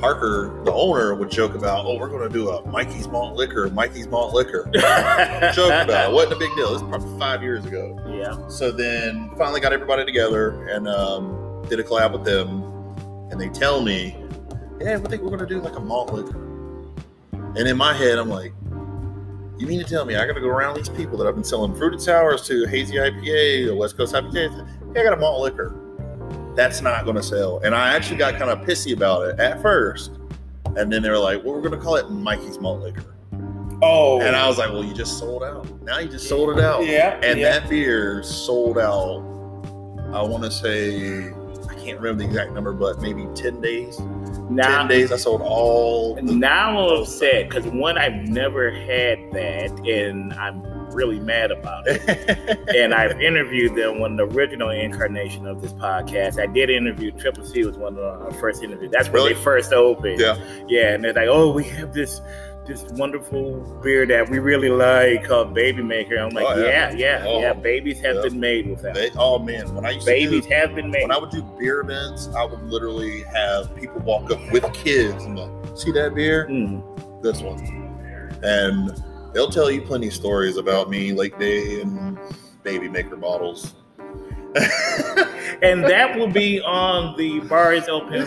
Speaker 2: Harker, the owner, would joke about, "Oh, we're going to do a Mikey's Malt Liquor, Mikey's Malt Liquor." joke about it. wasn't a big deal. This was probably five years ago.
Speaker 1: Yeah.
Speaker 2: So then finally got everybody together and um, did a collab with them, and they tell me, "Yeah, we think we're going to do like a malt liquor." And in my head, I'm like, "You mean to tell me I got to go around these people that I've been selling fruited sours to, hazy IPA, West Coast IPA? Yeah, I got a malt liquor. That's not going to sell." And I actually got kind of pissy about it at first, and then they were like, "Well, we're going to call it Mikey's Malt Liquor."
Speaker 1: Oh.
Speaker 2: And I was like, "Well, you just sold out. Now you just sold it out."
Speaker 1: Yeah.
Speaker 2: and
Speaker 1: yeah.
Speaker 2: that beer sold out. I want to say I can't remember the exact number, but maybe ten days.
Speaker 1: now,
Speaker 2: ten days, I sold all. The,
Speaker 1: Now I'm upset because one, I've never had that, and I'm really mad about it. and I've interviewed them when the original incarnation of this podcast. I did interview Triple C was one of our first interviews. That's when
Speaker 2: Really?
Speaker 1: they first opened.
Speaker 2: Yeah.
Speaker 1: yeah, and they're like, "Oh, we have this." This wonderful beer that we really like called Baby Maker. I'm like,
Speaker 2: Oh,
Speaker 1: yeah,
Speaker 2: yeah.
Speaker 1: yeah,
Speaker 2: Oh,
Speaker 1: yeah. Babies have
Speaker 2: yeah.
Speaker 1: been made with that.
Speaker 2: They- oh man, when I used
Speaker 1: Babies
Speaker 2: to do,
Speaker 1: have been made.
Speaker 2: when I would do beer events, I would literally have people walk up with kids and like, see that beer,
Speaker 1: Mm.
Speaker 2: this one, and they'll tell you plenty of stories about me, Lake Day and mm-hmm. Baby Maker bottles.
Speaker 1: and that will be on the Bar is Open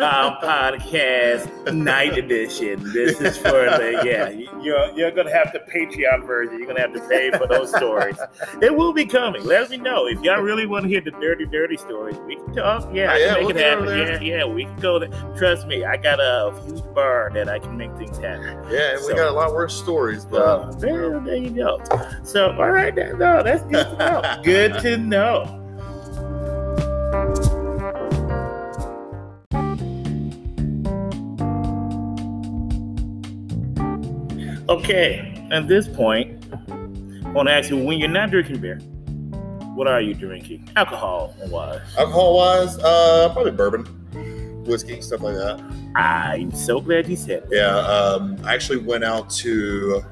Speaker 1: uh, podcast night edition. This is for the yeah. You're you're gonna have the Patreon version. You're gonna have to pay for those stories. It will be coming. Let me know if y'all really want to hear the dirty, dirty stories. We can talk. Yeah, I
Speaker 2: Oh, yeah,
Speaker 1: can make
Speaker 2: we'll
Speaker 1: it happen. Yeah, yeah, we can go there. Trust me, I got a huge bar that I can make things happen.
Speaker 2: Yeah, and we got a lot worse stories, but
Speaker 1: Uh, there, there you go. So, all right, no, that's good to know. good to know. Okay, at this point, I want to ask you when you're not drinking beer, what are you drinking? Alcohol wise.
Speaker 2: Alcohol wise, uh, probably bourbon, whiskey, stuff like that.
Speaker 1: I'm so glad you said that.
Speaker 2: Yeah, um, I actually went out to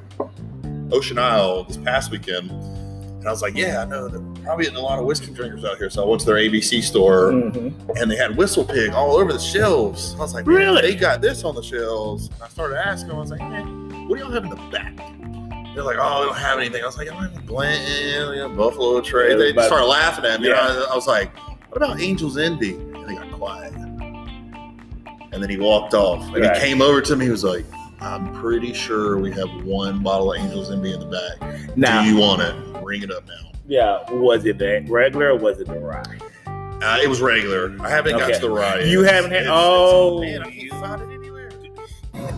Speaker 2: Ocean Isle this past weekend, and I was like, "Yeah, I know there probably isn't a lot of whiskey drinkers out here." So I went to their ABC store,
Speaker 1: Mhm.
Speaker 2: and they had Whistle Pig all over the shelves. I was like,
Speaker 1: Really?
Speaker 2: They got this on the shelves." And I started asking. I was like, "Man, what do y'all have in the back?" They're like, "Oh, we don't have anything." I was like, "I don't have Blanton, you know, Buffalo Trace." They
Speaker 1: Everybody-
Speaker 2: started laughing at me.
Speaker 1: Yeah.
Speaker 2: I, I was like, "What about Angel's Envy?" And they got quiet. And then he walked off. And
Speaker 1: Right.
Speaker 2: he came over to me. He was like, "I'm pretty sure we have one bottle of Angel's Envy in the back.
Speaker 1: Now,
Speaker 2: Do you want it? Ring it up now."
Speaker 1: Yeah, was it the regular or was it the rye?
Speaker 2: Uh, it was regular. I haven't got to the rye.
Speaker 1: You haven't had-
Speaker 2: It's-
Speaker 1: oh,
Speaker 2: it's- man,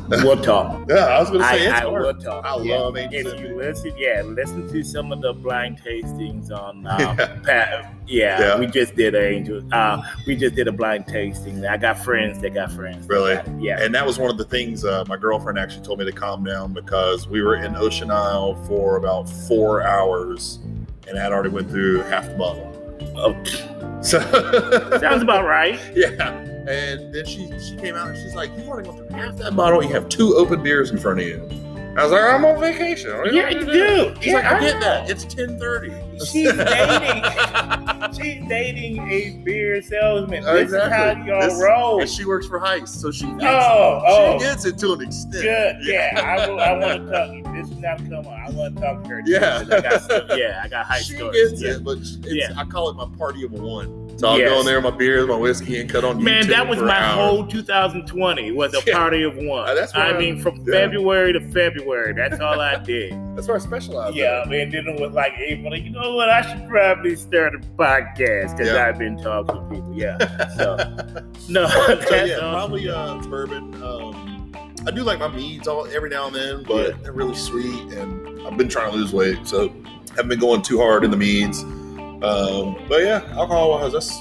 Speaker 1: We'll talk.
Speaker 2: Yeah, I was gonna
Speaker 1: I,
Speaker 2: say it's
Speaker 1: I
Speaker 2: hard.
Speaker 1: will talk.
Speaker 2: I
Speaker 1: yeah.
Speaker 2: love Angel
Speaker 1: If you listen, yeah, listen to some of the blind tastings on. Um,
Speaker 2: Yeah.
Speaker 1: Pat, yeah,
Speaker 2: Yeah.
Speaker 1: we just did an angel. Uh, we just did a blind tasting. I got friends that got friends.
Speaker 2: Really?
Speaker 1: got. Yeah.
Speaker 2: And that was one of the things uh, my girlfriend actually told me to calm down because we were in Ocean Isle for about four hours and I'd already went through half the bottle.
Speaker 1: Oh,
Speaker 2: So
Speaker 1: sounds about right.
Speaker 2: yeah. And then she she came out and she's like, "You've already gone through half that bottle. You have two open beers in front of you." I was like, "I'm on vacation."
Speaker 1: Yeah, you do.
Speaker 2: She's
Speaker 1: Yeah,
Speaker 2: like, "I
Speaker 1: I
Speaker 2: get that. It's 10:30."
Speaker 1: She's dating. She's dating a beer salesman. This is how y'all
Speaker 2: This-
Speaker 1: roll.
Speaker 2: and she works for Heist, so she oh, gets,
Speaker 1: Oh, oh.
Speaker 2: she gets it to an extent.
Speaker 1: Good. Yeah, I, will, I want to talk. This is not come on. I want to talk to her.
Speaker 2: Yeah,
Speaker 1: I got yeah, I got high
Speaker 2: she
Speaker 1: stories.
Speaker 2: gets
Speaker 1: yeah.
Speaker 2: it, but it's,
Speaker 1: Yeah.
Speaker 2: I call it my party of one. So I'll
Speaker 1: Yes.
Speaker 2: go in there, with my beers, my whiskey, and cut on YouTube Man,
Speaker 1: that was my
Speaker 2: hours.
Speaker 1: whole 2020 was a
Speaker 2: Yeah.
Speaker 1: party of one.
Speaker 2: Uh, that's
Speaker 1: I
Speaker 2: I-
Speaker 1: mean, from
Speaker 2: yeah.
Speaker 1: February to February, that's all I did.
Speaker 2: That's where I specialize.
Speaker 1: yeah, man. Then it was like April. You know what? I should probably start a podcast because
Speaker 2: Yeah.
Speaker 1: I've been talking to people. Yeah. So no,
Speaker 2: so yeah, probably uh, bourbon. Um, I do like my meads all every now and then, but they're really sweet, and I've been trying to lose weight, so I haven't been going too hard in the meads. Um, but yeah, alcohol wise, that's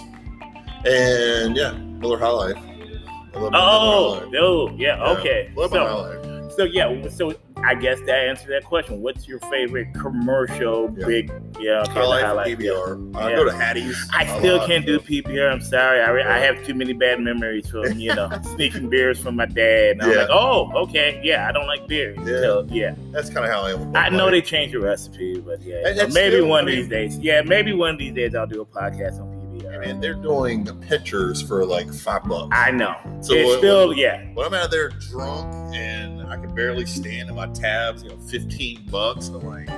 Speaker 2: and yeah, Miller High Life. I love my Miller High
Speaker 1: Oh, no, yeah,
Speaker 2: Yeah,
Speaker 1: okay.
Speaker 2: Love my High
Speaker 1: So,
Speaker 2: Life.
Speaker 1: so yeah, so I guess that answers that question. What's your favorite commercial
Speaker 2: Yeah.
Speaker 1: big? Yeah, okay,
Speaker 2: High
Speaker 1: the
Speaker 2: Life,
Speaker 1: High Life,
Speaker 2: PBR. I
Speaker 1: Yeah.
Speaker 2: go to Hattie's.
Speaker 1: I still
Speaker 2: lot,
Speaker 1: can't do PBR. I'm sorry. I, re- I have too many bad memories from you know sneaking beers from my dad. And I'm
Speaker 2: Yeah.
Speaker 1: like, oh, okay, yeah, I don't like beer.
Speaker 2: Yeah.
Speaker 1: So, yeah.
Speaker 2: That's kind of how I am.
Speaker 1: I know they changed the recipe, but yeah,
Speaker 2: uh,
Speaker 1: so maybe
Speaker 2: still-
Speaker 1: one
Speaker 2: I
Speaker 1: of these days. Yeah, maybe one of these days I'll do a podcast on PBR.
Speaker 2: I mean, they're doing the pictures for like five bucks.
Speaker 1: I know.
Speaker 2: So
Speaker 1: it's
Speaker 2: what-
Speaker 1: still yeah.
Speaker 2: when I'm out there drunk and I can barely stand in my tabs, you know, 15 bucks, I'm like,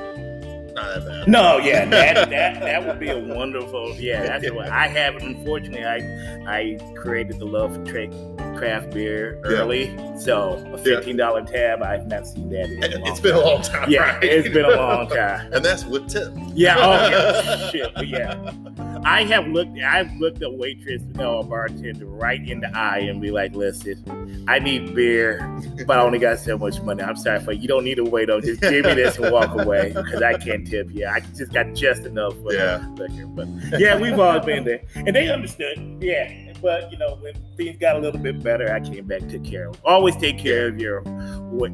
Speaker 2: not that bad.
Speaker 1: No, yeah, that that that would be a wonderful. Yeah, that's what I have. Unfortunately, I I created the love for tra- craft beer
Speaker 2: Yeah.
Speaker 1: early, so a fifteen dollar tab. I've not seen that. In
Speaker 2: It's been a long time.
Speaker 1: Yeah,
Speaker 2: right?
Speaker 1: it's been a long time.
Speaker 2: and that's with tip.
Speaker 1: Yeah, oh yeah, shit, yeah. I have looked. I've looked a waitress, no, a bartender, right in the eye and be like, "Listen, I need beer, but I only got so much money. I'm sorry for you. You don't need to wait on. Just give me this and walk away because I can't tip you. I just got just enough for
Speaker 2: Yeah.
Speaker 1: liquor. But yeah, we've all been there, and they understood. Yeah, but you know when things got a little bit better, I came back took care of. Always take care of your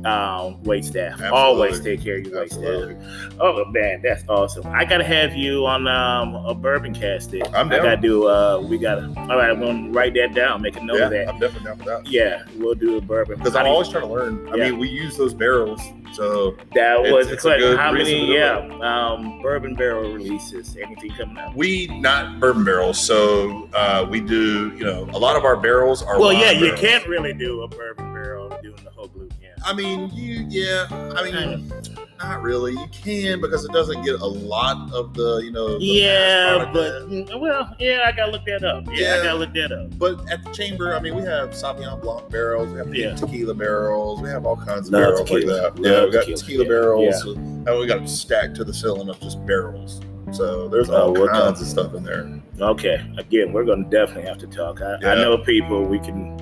Speaker 1: um, wait staff.
Speaker 2: Absolutely.
Speaker 1: Always take care of your wait staff. Oh man, that's awesome. I gotta have you on um, a bourbon cast it.
Speaker 2: I'm
Speaker 1: I gotta do uh we gotta all right, I'm gonna write that down, make a note
Speaker 2: Yeah,
Speaker 1: of that.
Speaker 2: I'm definitely down for that.
Speaker 1: Yeah, we'll do a bourbon.
Speaker 2: Because I'm always trying to learn. I
Speaker 1: Yeah.
Speaker 2: mean, we use those barrels, so
Speaker 1: that was the
Speaker 2: a
Speaker 1: question. How many yeah, um bourbon barrel releases, anything coming out?
Speaker 2: we not bourbon barrels. So uh, we do, you know, a lot of our barrels are.
Speaker 1: Well yeah, you can't really do a bourbon
Speaker 2: I mean, you, yeah. I mean, not really. You can because it doesn't get a lot of the, you know. the
Speaker 1: Yeah, but mm, well, yeah, I gotta look that up. Yeah,
Speaker 2: Yeah.
Speaker 1: I gotta look that up.
Speaker 2: But at the chamber, I mean, we have Sauvignon Blanc barrels, we have
Speaker 1: Yeah.
Speaker 2: tequila barrels, we have all kinds of
Speaker 1: Love
Speaker 2: barrels
Speaker 1: tequila.
Speaker 2: like that. Yeah, we got
Speaker 1: tequila.
Speaker 2: tequila
Speaker 1: Yeah.
Speaker 2: barrels, and we got stacked to the ceiling of just barrels. So there's
Speaker 1: Oh,
Speaker 2: all
Speaker 1: what
Speaker 2: kinds of stuff in there.
Speaker 1: Okay, again, we're gonna definitely have to talk. I, I know people we can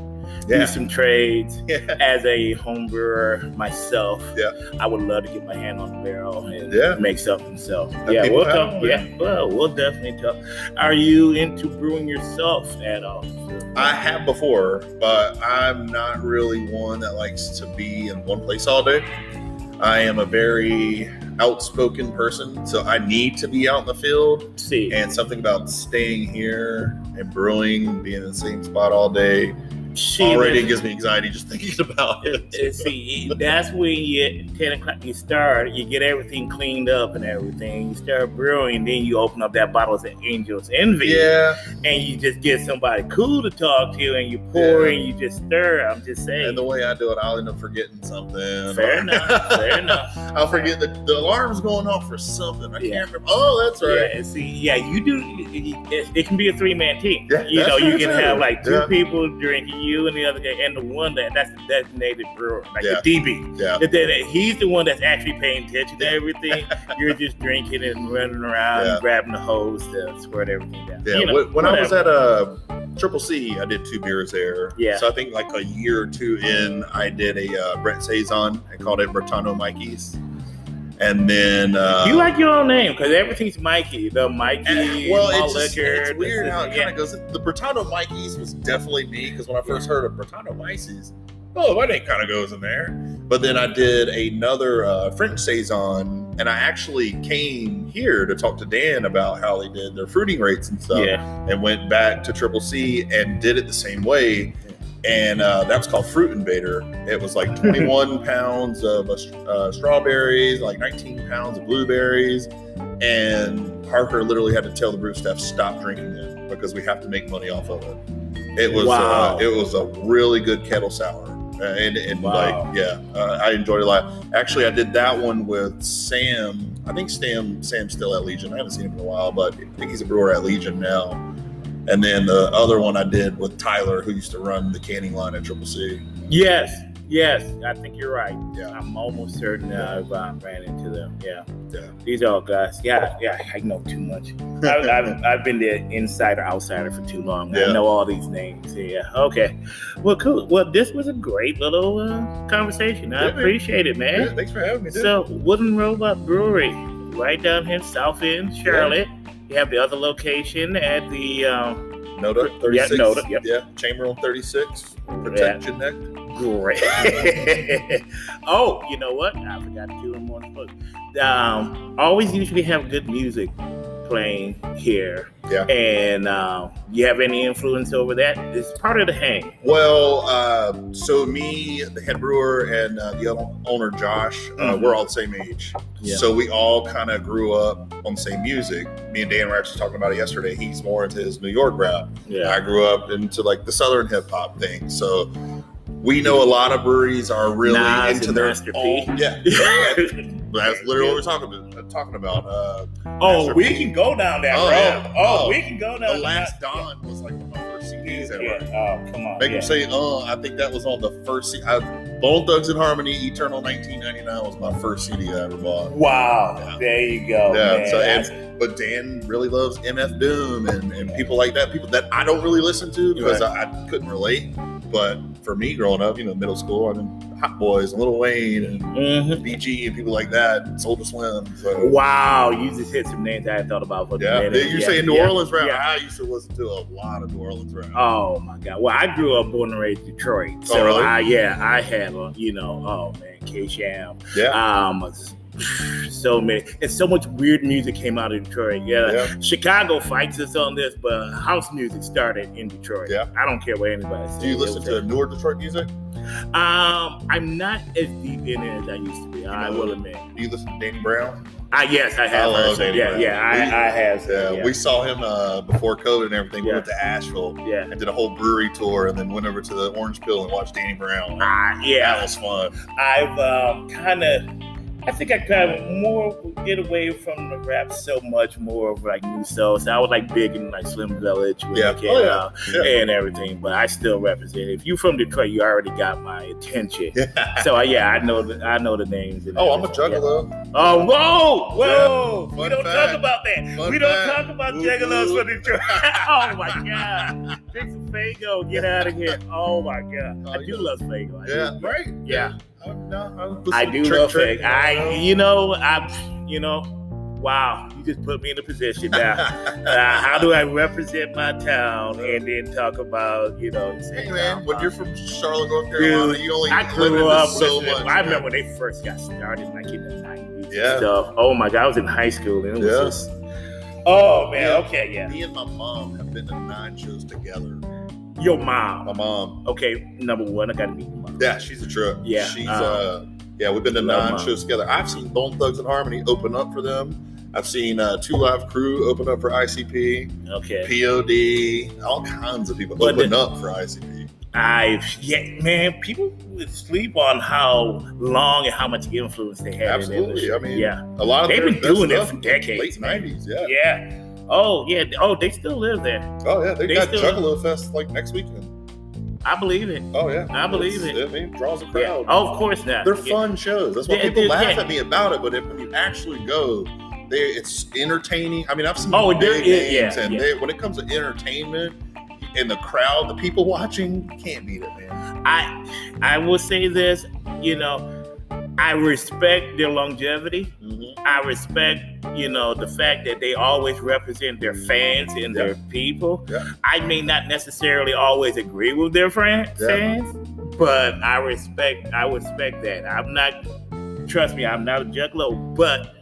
Speaker 1: do some trades.
Speaker 2: yeah,
Speaker 1: As a home brewer myself,
Speaker 2: Yeah.
Speaker 1: I would love to get my hand on the barrel and
Speaker 2: Yeah.
Speaker 1: make something. So
Speaker 2: Let
Speaker 1: yeah, we'll talk.
Speaker 2: them,
Speaker 1: Yeah, well, we'll definitely talk. Are you into brewing yourself at all?
Speaker 2: I have before, but I'm not really one that likes to be in one place all day. I am a very outspoken person, so I need to be out in the field.
Speaker 1: See,
Speaker 2: And something about staying here and brewing, being in the same spot all day,
Speaker 1: she
Speaker 2: already gives me anxiety just thinking about it.
Speaker 1: See, that's when you ten o'clock you start, you get everything cleaned up and everything. You start brewing, then you open up that bottle of Angel's Envy.
Speaker 2: Yeah,
Speaker 1: and you just get somebody cool to talk to, and you pour
Speaker 2: Yeah.
Speaker 1: and you just stir. I'm just saying.
Speaker 2: and the way I do it, I'll end up forgetting something.
Speaker 1: fair enough. Fair enough.
Speaker 2: I'll forget that the alarm's going off for something. I
Speaker 1: Yeah.
Speaker 2: can't remember. Oh, that's right.
Speaker 1: Yeah, and see, yeah, you do. It, it can be a three man team.
Speaker 2: Yeah,
Speaker 1: you know, you can
Speaker 2: too.
Speaker 1: have like two
Speaker 2: Yeah.
Speaker 1: people drinking. You and the other guy, and the one that that's the designated brewer, like
Speaker 2: Yeah.
Speaker 1: the DB.
Speaker 2: Yeah.
Speaker 1: That- that- he's the one that's actually paying attention to everything. You're just drinking and running around,
Speaker 2: Yeah.
Speaker 1: grabbing the hose to squirt everything down.
Speaker 2: Yeah,
Speaker 1: You know,
Speaker 2: when, when I was at a Triple C, I did two beers there.
Speaker 1: Yeah.
Speaker 2: So I think like a year or two in, I did a uh, Brett Saison. I called it Bertano Mikey's. And then. Uh,
Speaker 1: you like your own name because everything's Mikey. The Mikey,
Speaker 2: and- well,
Speaker 1: malt
Speaker 2: it's, just,
Speaker 1: liquor.
Speaker 2: it's weird how it kind of goes. The Bertano Mikey's was definitely me because when I first heard of Bertano Mikey's, oh, my name kind of goes in there. But then I did another uh, French Saison, and I actually came here to talk to Dan about how they did their fruiting rates and stuff.
Speaker 1: yeah.
Speaker 2: and went back to Triple C and did it the same way. And uh, that was called Fruit Invader. It was like 21 pounds of uh, uh, strawberries, like 19 pounds of blueberries. And Parker literally had to tell the brew staff stop drinking it because we have to make money off of it. It was
Speaker 1: Wow.
Speaker 2: uh, it was a really good kettle sour, uh, and, and
Speaker 1: Wow.
Speaker 2: like yeah, uh, I enjoyed it a lot. Actually, I did that one with Sam. I think Sam Sam's still at Legion. I haven't seen him in a while, but I think he's a brewer at Legion now. And then the other one I did with Tyler, who used to run the canning line at Triple C.
Speaker 1: Yes. Yes. I think you're right.
Speaker 2: Yeah.
Speaker 1: I'm almost certain that I've uh, ran into them. Yeah.
Speaker 2: Yeah.
Speaker 1: These are all guys. Yeah. Yeah. I know too much. I've, I've, I've been the insider outsider for too long.
Speaker 2: Yeah.
Speaker 1: I know all these names. Yeah. Okay. Well, cool. Well, this was a great little uh, conversation. I
Speaker 2: Yeah, man.
Speaker 1: appreciate it, man.
Speaker 2: Yeah, thanks for having me. dude.
Speaker 1: So, Wooden Robot Brewery, right down here in South End, Charlotte. You have the other location at the um,
Speaker 2: Noda,
Speaker 1: Yeah,
Speaker 2: 36.
Speaker 1: Noda, yep.
Speaker 2: Yeah, Chamber on 36. Protect your neck.
Speaker 1: Great. oh, you know what? I forgot to do one more. Um, always usually have good music playing here.
Speaker 2: Yeah.
Speaker 1: And um, you have any influence over that? It's part of the hang.
Speaker 2: Well, uh, so me, the head brewer, and uh, the owner, Josh, uh,
Speaker 1: Mhm.
Speaker 2: we're all the same age.
Speaker 1: Yeah.
Speaker 2: So we all kind of grew up on the same music. Me and Dan were actually talking about it yesterday. He's more into his New York rap.
Speaker 1: Yeah.
Speaker 2: I grew up into like the Southern hip hop thing. So we know a lot of breweries are really
Speaker 1: Nas
Speaker 2: into their
Speaker 1: Master
Speaker 2: own. Yeah. That's literally what we're talking about. Talking about. Uh,
Speaker 1: oh, we
Speaker 2: P.
Speaker 1: can go down that
Speaker 2: Oh,
Speaker 1: road.
Speaker 2: yeah.
Speaker 1: Oh,
Speaker 2: Oh,
Speaker 1: we can go down
Speaker 2: the Last
Speaker 1: that-
Speaker 2: Dawn was like one of my first CDs ever.
Speaker 1: Yeah. Oh, come on.
Speaker 2: Make
Speaker 1: yeah.
Speaker 2: them say, "Oh, I think that was on the first." C- I, Bone Thugs and Harmony, Eternal 1999 was my first CD I ever bought.
Speaker 1: Wow.
Speaker 2: Yeah.
Speaker 1: There you go.
Speaker 2: Yeah,
Speaker 1: man.
Speaker 2: so and, but Dan really loves MF Doom and, and people like that, people that I don't really listen to because I, I couldn't relate. But for me, growing up, you know, middle school, I mean, Hot Boys and Lil Wayne and
Speaker 1: Mhm.
Speaker 2: BG and people like that, and Soulja Slim. So
Speaker 1: Wow, you just hit some names I hadn't thought about for the
Speaker 2: yeah,
Speaker 1: minute.
Speaker 2: you're
Speaker 1: Yeah,
Speaker 2: saying New
Speaker 1: yeah,
Speaker 2: Orleans rap.
Speaker 1: yeah.
Speaker 2: I used to listen to a lot of New Orleans rap.
Speaker 1: Oh my god! Well, I grew up born and raised in Detroit,
Speaker 2: Oh,
Speaker 1: so
Speaker 2: really?
Speaker 1: I yeah, I had a, you know, oh man, K Sham,
Speaker 2: yeah,
Speaker 1: um, so many, and so much weird music came out of Detroit. Yeah.
Speaker 2: yeah.
Speaker 1: Chicago fights us on this, but house music started in Detroit.
Speaker 2: Yeah.
Speaker 1: I don't care what anybody says.
Speaker 2: Do you listen to newer Detroit music?
Speaker 1: Um, I'm not as deep in it as I used to be. I
Speaker 2: know-
Speaker 1: will admit.
Speaker 2: Do you listen to Danny Brown?
Speaker 1: I yes, I have.
Speaker 2: I. Danny
Speaker 1: Yeah,
Speaker 2: Brown.
Speaker 1: yeah, I,
Speaker 2: We-
Speaker 1: I have.
Speaker 2: Yeah,
Speaker 1: yeah,
Speaker 2: we saw him uh, before COVID and everything. We went to Asheville
Speaker 1: yeah.
Speaker 2: and did a whole brewery tour, and then went over to the Orange Peel and watched Danny Brown.
Speaker 1: Ah,
Speaker 2: That
Speaker 1: yeah.
Speaker 2: That was fun.
Speaker 1: I've um, kind of, I think I kind of more get away from the rap so much more of like new soul. So I was like big in like Slum Village when
Speaker 2: Yeah.
Speaker 1: it came
Speaker 2: Oh, yeah.
Speaker 1: out
Speaker 2: Yeah.
Speaker 1: and everything. But I still represent. If you from Detroit, you already got my attention. So uh, yeah, I know the I know the names. And
Speaker 2: Oh, I'm a juggalo.
Speaker 1: Oh, whoa, whoa! We don't
Speaker 2: fact.
Speaker 1: talk about that.
Speaker 2: Fun
Speaker 1: we don't
Speaker 2: fact.
Speaker 1: talk about juggalos for Detroit. oh my god! Faygo. Get out of here. Oh my god!
Speaker 2: Oh,
Speaker 1: I do
Speaker 2: know.
Speaker 1: love Faygo. I do.
Speaker 2: Yeah, right.
Speaker 1: Yeah.
Speaker 2: I'm, I'm
Speaker 1: I do
Speaker 2: Trick
Speaker 1: love
Speaker 2: Trick,
Speaker 1: Faygo. I, you know, I, you know, wow! You just put me in a position now. uh, how do I represent my town and then talk about, you know?
Speaker 2: Hey man, when you're from Charlotte, North Carolina,
Speaker 1: Dude,
Speaker 2: you only
Speaker 1: I grew up
Speaker 2: so much.
Speaker 1: I remember when they first got started, like in the nineties.
Speaker 2: Yeah.
Speaker 1: Stuff. Oh my god, I was in high school and it was
Speaker 2: Yeah.
Speaker 1: just. Oh man. Okay. Yeah.
Speaker 2: Me and my mom have been to nine shows together.
Speaker 1: Your mom.
Speaker 2: My
Speaker 1: mom. Okay. Number one, I gotta meet your mom.
Speaker 2: yeah, she's a trip.
Speaker 1: Yeah,
Speaker 2: she's
Speaker 1: um,
Speaker 2: uh, yeah, we've been to nine
Speaker 1: Mom.
Speaker 2: shows together. I've seen Bone Thugs and Harmony open up for them. I've seen uh, Two Live Crew open up for ICP,
Speaker 1: Okay.
Speaker 2: POD, all kinds of people
Speaker 1: But
Speaker 2: open
Speaker 1: the-
Speaker 2: up for ICP.
Speaker 1: I've yeah, man. People would sleep on how long and how much influence they had. In
Speaker 2: Absolutely. I mean,
Speaker 1: yeah.
Speaker 2: A lot of
Speaker 1: They've been doing it for decades,
Speaker 2: Late nineties, yeah.
Speaker 1: Yeah. Oh yeah. Oh, they still live there.
Speaker 2: Oh yeah, they,
Speaker 1: They
Speaker 2: got Juggalo Fest like next weekend.
Speaker 1: I believe it.
Speaker 2: Oh yeah,
Speaker 1: I believe
Speaker 2: It's-
Speaker 1: it.
Speaker 2: I mean, it draws a
Speaker 1: Yeah.
Speaker 2: crowd.
Speaker 1: Oh, of course not.
Speaker 2: They're
Speaker 1: Yeah.
Speaker 2: fun shows. That's why
Speaker 1: Yeah,
Speaker 2: people laugh
Speaker 1: yeah.
Speaker 2: at me about it. But if, when you actually go, they it's entertaining. I mean, I've seen
Speaker 1: Oh,
Speaker 2: big
Speaker 1: is- yeah,
Speaker 2: names, and
Speaker 1: yeah.
Speaker 2: They, when it comes to entertainment and the crowd, the people watching, can't beat it, man.
Speaker 1: I I will say this, you know, I respect their longevity.
Speaker 2: Mm-hmm.
Speaker 1: I respect, you know, the fact that they always represent their fans and their people.
Speaker 2: Yeah.
Speaker 1: I may not necessarily always agree with their friend,
Speaker 2: Yeah.
Speaker 1: fans, but I respect I respect that. I'm not trust me, I'm not a juggalo, but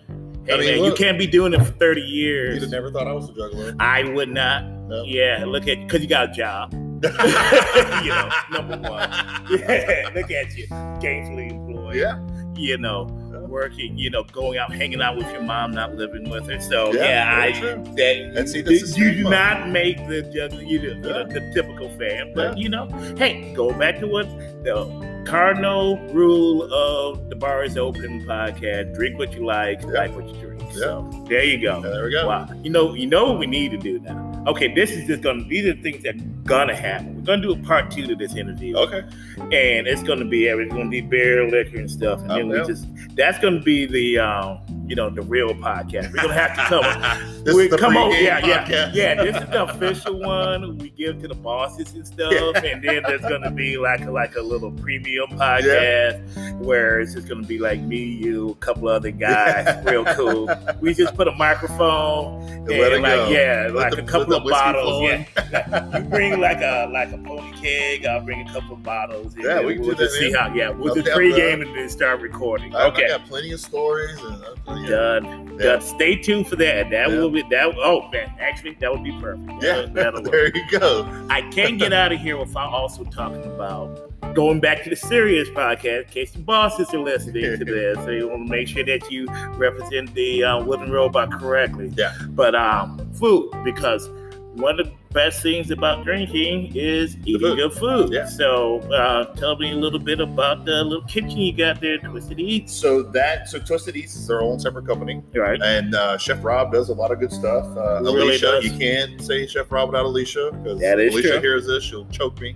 Speaker 1: hey
Speaker 2: I mean,
Speaker 1: man, you can't be doing it for 30
Speaker 2: You'd
Speaker 1: years.
Speaker 2: have never thought I was a juggalo.
Speaker 1: I would not.
Speaker 2: No.
Speaker 1: Yeah, look at because you got a job. you know, number one. Yeah, look at you, gainfully employed.
Speaker 2: Yeah.
Speaker 1: You know, working. You know, going out, hanging out with your mom, not living with her. So
Speaker 2: Yeah,
Speaker 1: yeah, I
Speaker 2: true.
Speaker 1: that
Speaker 2: And see,
Speaker 1: you,
Speaker 2: this is
Speaker 1: you do not make the. You know,
Speaker 2: Yeah.
Speaker 1: the typical fan, but
Speaker 2: Yeah.
Speaker 1: you know, hey, go back to what the cardinal rule of the bar is open podcast: drink what you like,
Speaker 2: Yeah.
Speaker 1: like what you drink. So there you go.
Speaker 2: There we go.
Speaker 1: Wow. You know, you know what we need to do now. Okay, this is just gonna these are things that are gonna happen. We're gonna do a part two to this interview.
Speaker 2: Okay.
Speaker 1: And it's gonna be everything gonna be beer, liquor and stuff. And then we just that's gonna be the um, you know, the real podcast. We're gonna have to come
Speaker 2: this
Speaker 1: we come on, yeah, yeah,
Speaker 2: podcast.
Speaker 1: yeah. This is the official one we give to the bosses and stuff, and then there's gonna be like a, like a little premium podcast where it's just gonna be like me, you, a couple other guys, real cool. We just put a microphone
Speaker 2: And let it
Speaker 1: like
Speaker 2: go.
Speaker 1: yeah,
Speaker 2: Let
Speaker 1: like
Speaker 2: the-
Speaker 1: a couple of bottles. Yeah, you bring like a like a pony keg. I'll bring a couple of bottles.
Speaker 2: Yeah, we can
Speaker 1: we'll just see how. Yeah, we'll
Speaker 2: I'll
Speaker 1: just pregame and then start recording.
Speaker 2: I,
Speaker 1: okay.
Speaker 2: I got plenty of stories. And, uh, yeah.
Speaker 1: Done.
Speaker 2: Yeah.
Speaker 1: Stay tuned for that. That
Speaker 2: Yeah.
Speaker 1: will be that. Oh man, actually, that would be perfect.
Speaker 2: Yeah,
Speaker 1: that'll work.
Speaker 2: there you go.
Speaker 1: I can't get out of here without also talking about going back to the serious podcast. In case the bosses are listening to this, so you want to make sure that you represent the uh, wooden robot correctly.
Speaker 2: Yeah.
Speaker 1: But um, food because one of the best things about drinking is eating
Speaker 2: food.
Speaker 1: good food.
Speaker 2: Yeah.
Speaker 1: So uh, tell me a little bit about the little kitchen you got there, Twisted Eats.
Speaker 2: So that so Twisted Eats is their own separate company,
Speaker 1: Right.
Speaker 2: and uh, Chef Rob does a lot of good stuff. Uh,
Speaker 1: He really
Speaker 2: Alicia, you can't say Chef Rob without Alicia because Alicia
Speaker 1: true.
Speaker 2: hears this, she'll choke me.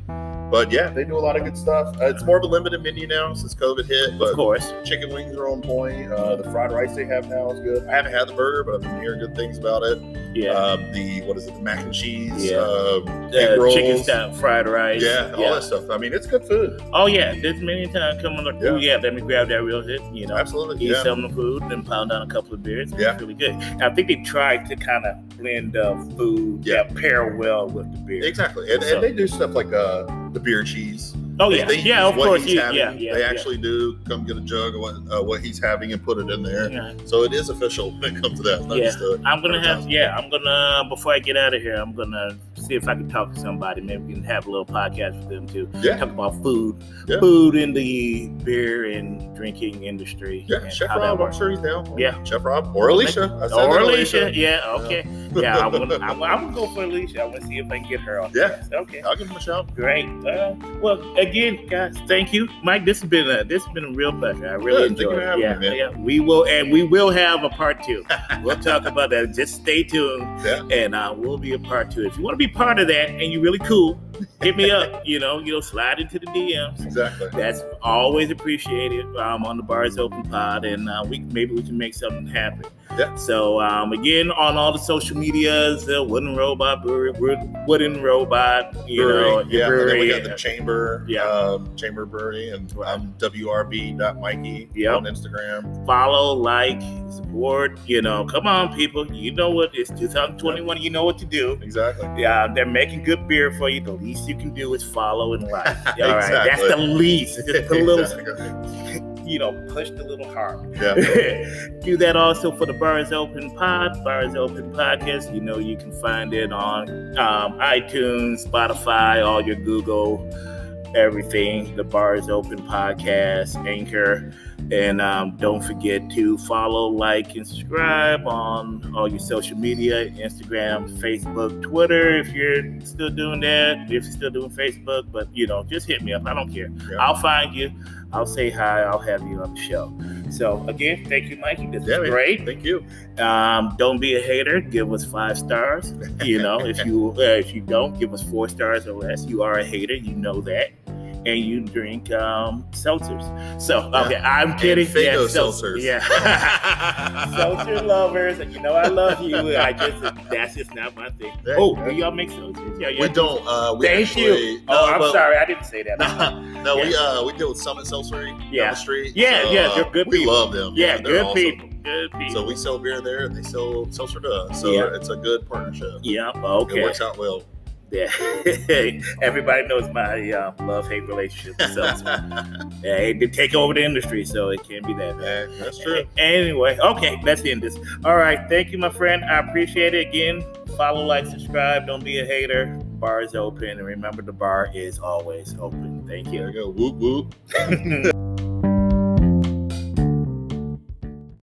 Speaker 2: But yeah, they do a lot of good stuff. Uh, it's more of a limited menu now since COVID hit,
Speaker 1: Of
Speaker 2: but
Speaker 1: course.
Speaker 2: chicken wings are on point. Uh, the fried rice they have now is good. I haven't had the burger, but I've been hearing good things about it.
Speaker 1: Yeah.
Speaker 2: Um, the what is it? The mac and cheese.
Speaker 1: Yeah.
Speaker 2: Um,
Speaker 1: Uh,
Speaker 2: egg rolls.
Speaker 1: chicken style fried rice.
Speaker 2: Yeah, all that stuff. I mean, it's good food.
Speaker 1: Oh yeah, there's many times coming up.
Speaker 2: Yeah.
Speaker 1: Yeah. yeah, let me grab that real hit. You know,
Speaker 2: Absolutely.
Speaker 1: eat
Speaker 2: Yeah.
Speaker 1: some of the food, then pound down a couple of beers.
Speaker 2: Yeah.
Speaker 1: really good. And I think they tried to kind of blend uh, food
Speaker 2: Yeah.
Speaker 1: that pair well with the beer.
Speaker 2: Exactly, and,
Speaker 1: So-
Speaker 2: and they do stuff like uh, the beer cheese.
Speaker 1: Oh
Speaker 2: They-
Speaker 1: yeah,
Speaker 2: they
Speaker 1: yeah, of course. You, yeah, yeah.
Speaker 2: they
Speaker 1: yeah.
Speaker 2: actually do come get a jug of what, uh, what he's having and put it in there.
Speaker 1: Yeah.
Speaker 2: So it is official when it comes to that.
Speaker 1: Yeah. I'm gonna have, yeah, I'm gonna before I get out of here, I'm gonna see if I can talk to somebody. Maybe we can have a little podcast with them too.
Speaker 2: Yeah.
Speaker 1: Talk about food,
Speaker 2: Yeah.
Speaker 1: food in the beer and drinking industry.
Speaker 2: Yeah, Chef Rob, I'm sure he's down.
Speaker 1: Yeah.
Speaker 2: Chef Rob or Alicia. I said
Speaker 1: Or
Speaker 2: that,
Speaker 1: Alicia, yeah, okay, yeah. I'm gonna, I'm, I'm gonna go for Alicia. I'm gonna see if I can get her on.
Speaker 2: Yeah.
Speaker 1: this. okay,
Speaker 2: I'll give him a shout.
Speaker 1: great. Uh, well, again, guys, thank you, Mike. This has been a this has been a real pleasure. I really enjoyed it. Yeah,
Speaker 2: me,
Speaker 1: yeah. We will, and we will have a part two. we'll talk about that. Just stay tuned,
Speaker 2: Yeah.
Speaker 1: and uh, we'll be a part two. If you want to be part of that, and you're really cool, hit me up. You know, you know, slide into the DMs.
Speaker 2: Exactly.
Speaker 1: That's always appreciated I'm on the Bars Open Pod, and uh, we maybe we can make something happen.
Speaker 2: Yeah.
Speaker 1: So um, again, on all the social medias, uh, Wooden Robot Brewery, Wooden Robot, you know,
Speaker 2: Brewery.
Speaker 1: your
Speaker 2: yeah. And then we got the Chamber.
Speaker 1: Yeah.
Speaker 2: Um, Chamber Brewery, and I'm WRB.Mikey
Speaker 1: Yep.
Speaker 2: on Instagram.
Speaker 1: follow, like, support. You know, come on, people. You know what? It's 2021. You know what to do.
Speaker 2: Exactly.
Speaker 1: Yeah, they're making good beer for you. The least you can do is follow and like. All right,
Speaker 2: Exactly.
Speaker 1: that's the least. Just a little. you know, push the little heart.
Speaker 2: Yeah.
Speaker 1: do that also for the Bars Open Pod, Bars Open Podcast. You know, you can find it on um, iTunes, Spotify, all your Google, everything. The Bars Open Podcast, Anchor. And um, don't forget to follow, like, and subscribe on all your social media Instagram, Facebook, Twitter, if you're still doing that. If you're still doing Facebook, but you know, just hit me up. I don't care.
Speaker 2: Yeah.
Speaker 1: I'll find you. I'll say hi. I'll have you on the show. So again, thank you, Mikey. This
Speaker 2: Yeah,
Speaker 1: is great.
Speaker 2: Thank you.
Speaker 1: Um, don't be a hater. Give us five stars. You know, if you uh, if you don't, give us four stars or less. You are a hater. You know that. And you drink um, seltzers. So okay, I'm kidding.
Speaker 2: And Fago
Speaker 1: sel-
Speaker 2: seltzers.
Speaker 1: Yeah. seltzer lovers. And you know I love you. I just that's just not my thing.
Speaker 2: Yeah,
Speaker 1: oh,
Speaker 2: yeah.
Speaker 1: do y'all make seltzers? Yeah, yeah.
Speaker 2: We don't. Uh, we
Speaker 1: Thank
Speaker 2: actually,
Speaker 1: you. Oh,
Speaker 2: no,
Speaker 1: I'm
Speaker 2: but-
Speaker 1: sorry. I didn't say that.
Speaker 2: no, we uh we deal with Summit Seltzery down
Speaker 1: Yeah.
Speaker 2: the street.
Speaker 1: Yeah,
Speaker 2: So,
Speaker 1: yeah,
Speaker 2: uh,
Speaker 1: they're good
Speaker 2: We
Speaker 1: people.
Speaker 2: love them.
Speaker 1: yeah,
Speaker 2: they're
Speaker 1: good
Speaker 2: awesome.
Speaker 1: people. Good people.
Speaker 2: So we sell beer there, and they sell seltzer to us. So
Speaker 1: Yeah.
Speaker 2: it's a good partnership.
Speaker 1: yeah. Okay.
Speaker 2: It works out well.
Speaker 1: Yeah. Everybody knows my uh, love hate relationship with yeah, it did take over the industry, so it can't be that bad.
Speaker 2: Yeah, that's true.
Speaker 1: Anyway, okay, let's end this. All right, thank you, my friend. I appreciate it. Again, follow, like, subscribe. Don't be a hater. Bar is open, and remember, the bar is always open. Thank
Speaker 2: There
Speaker 1: you.
Speaker 2: you go. Whoop whoop.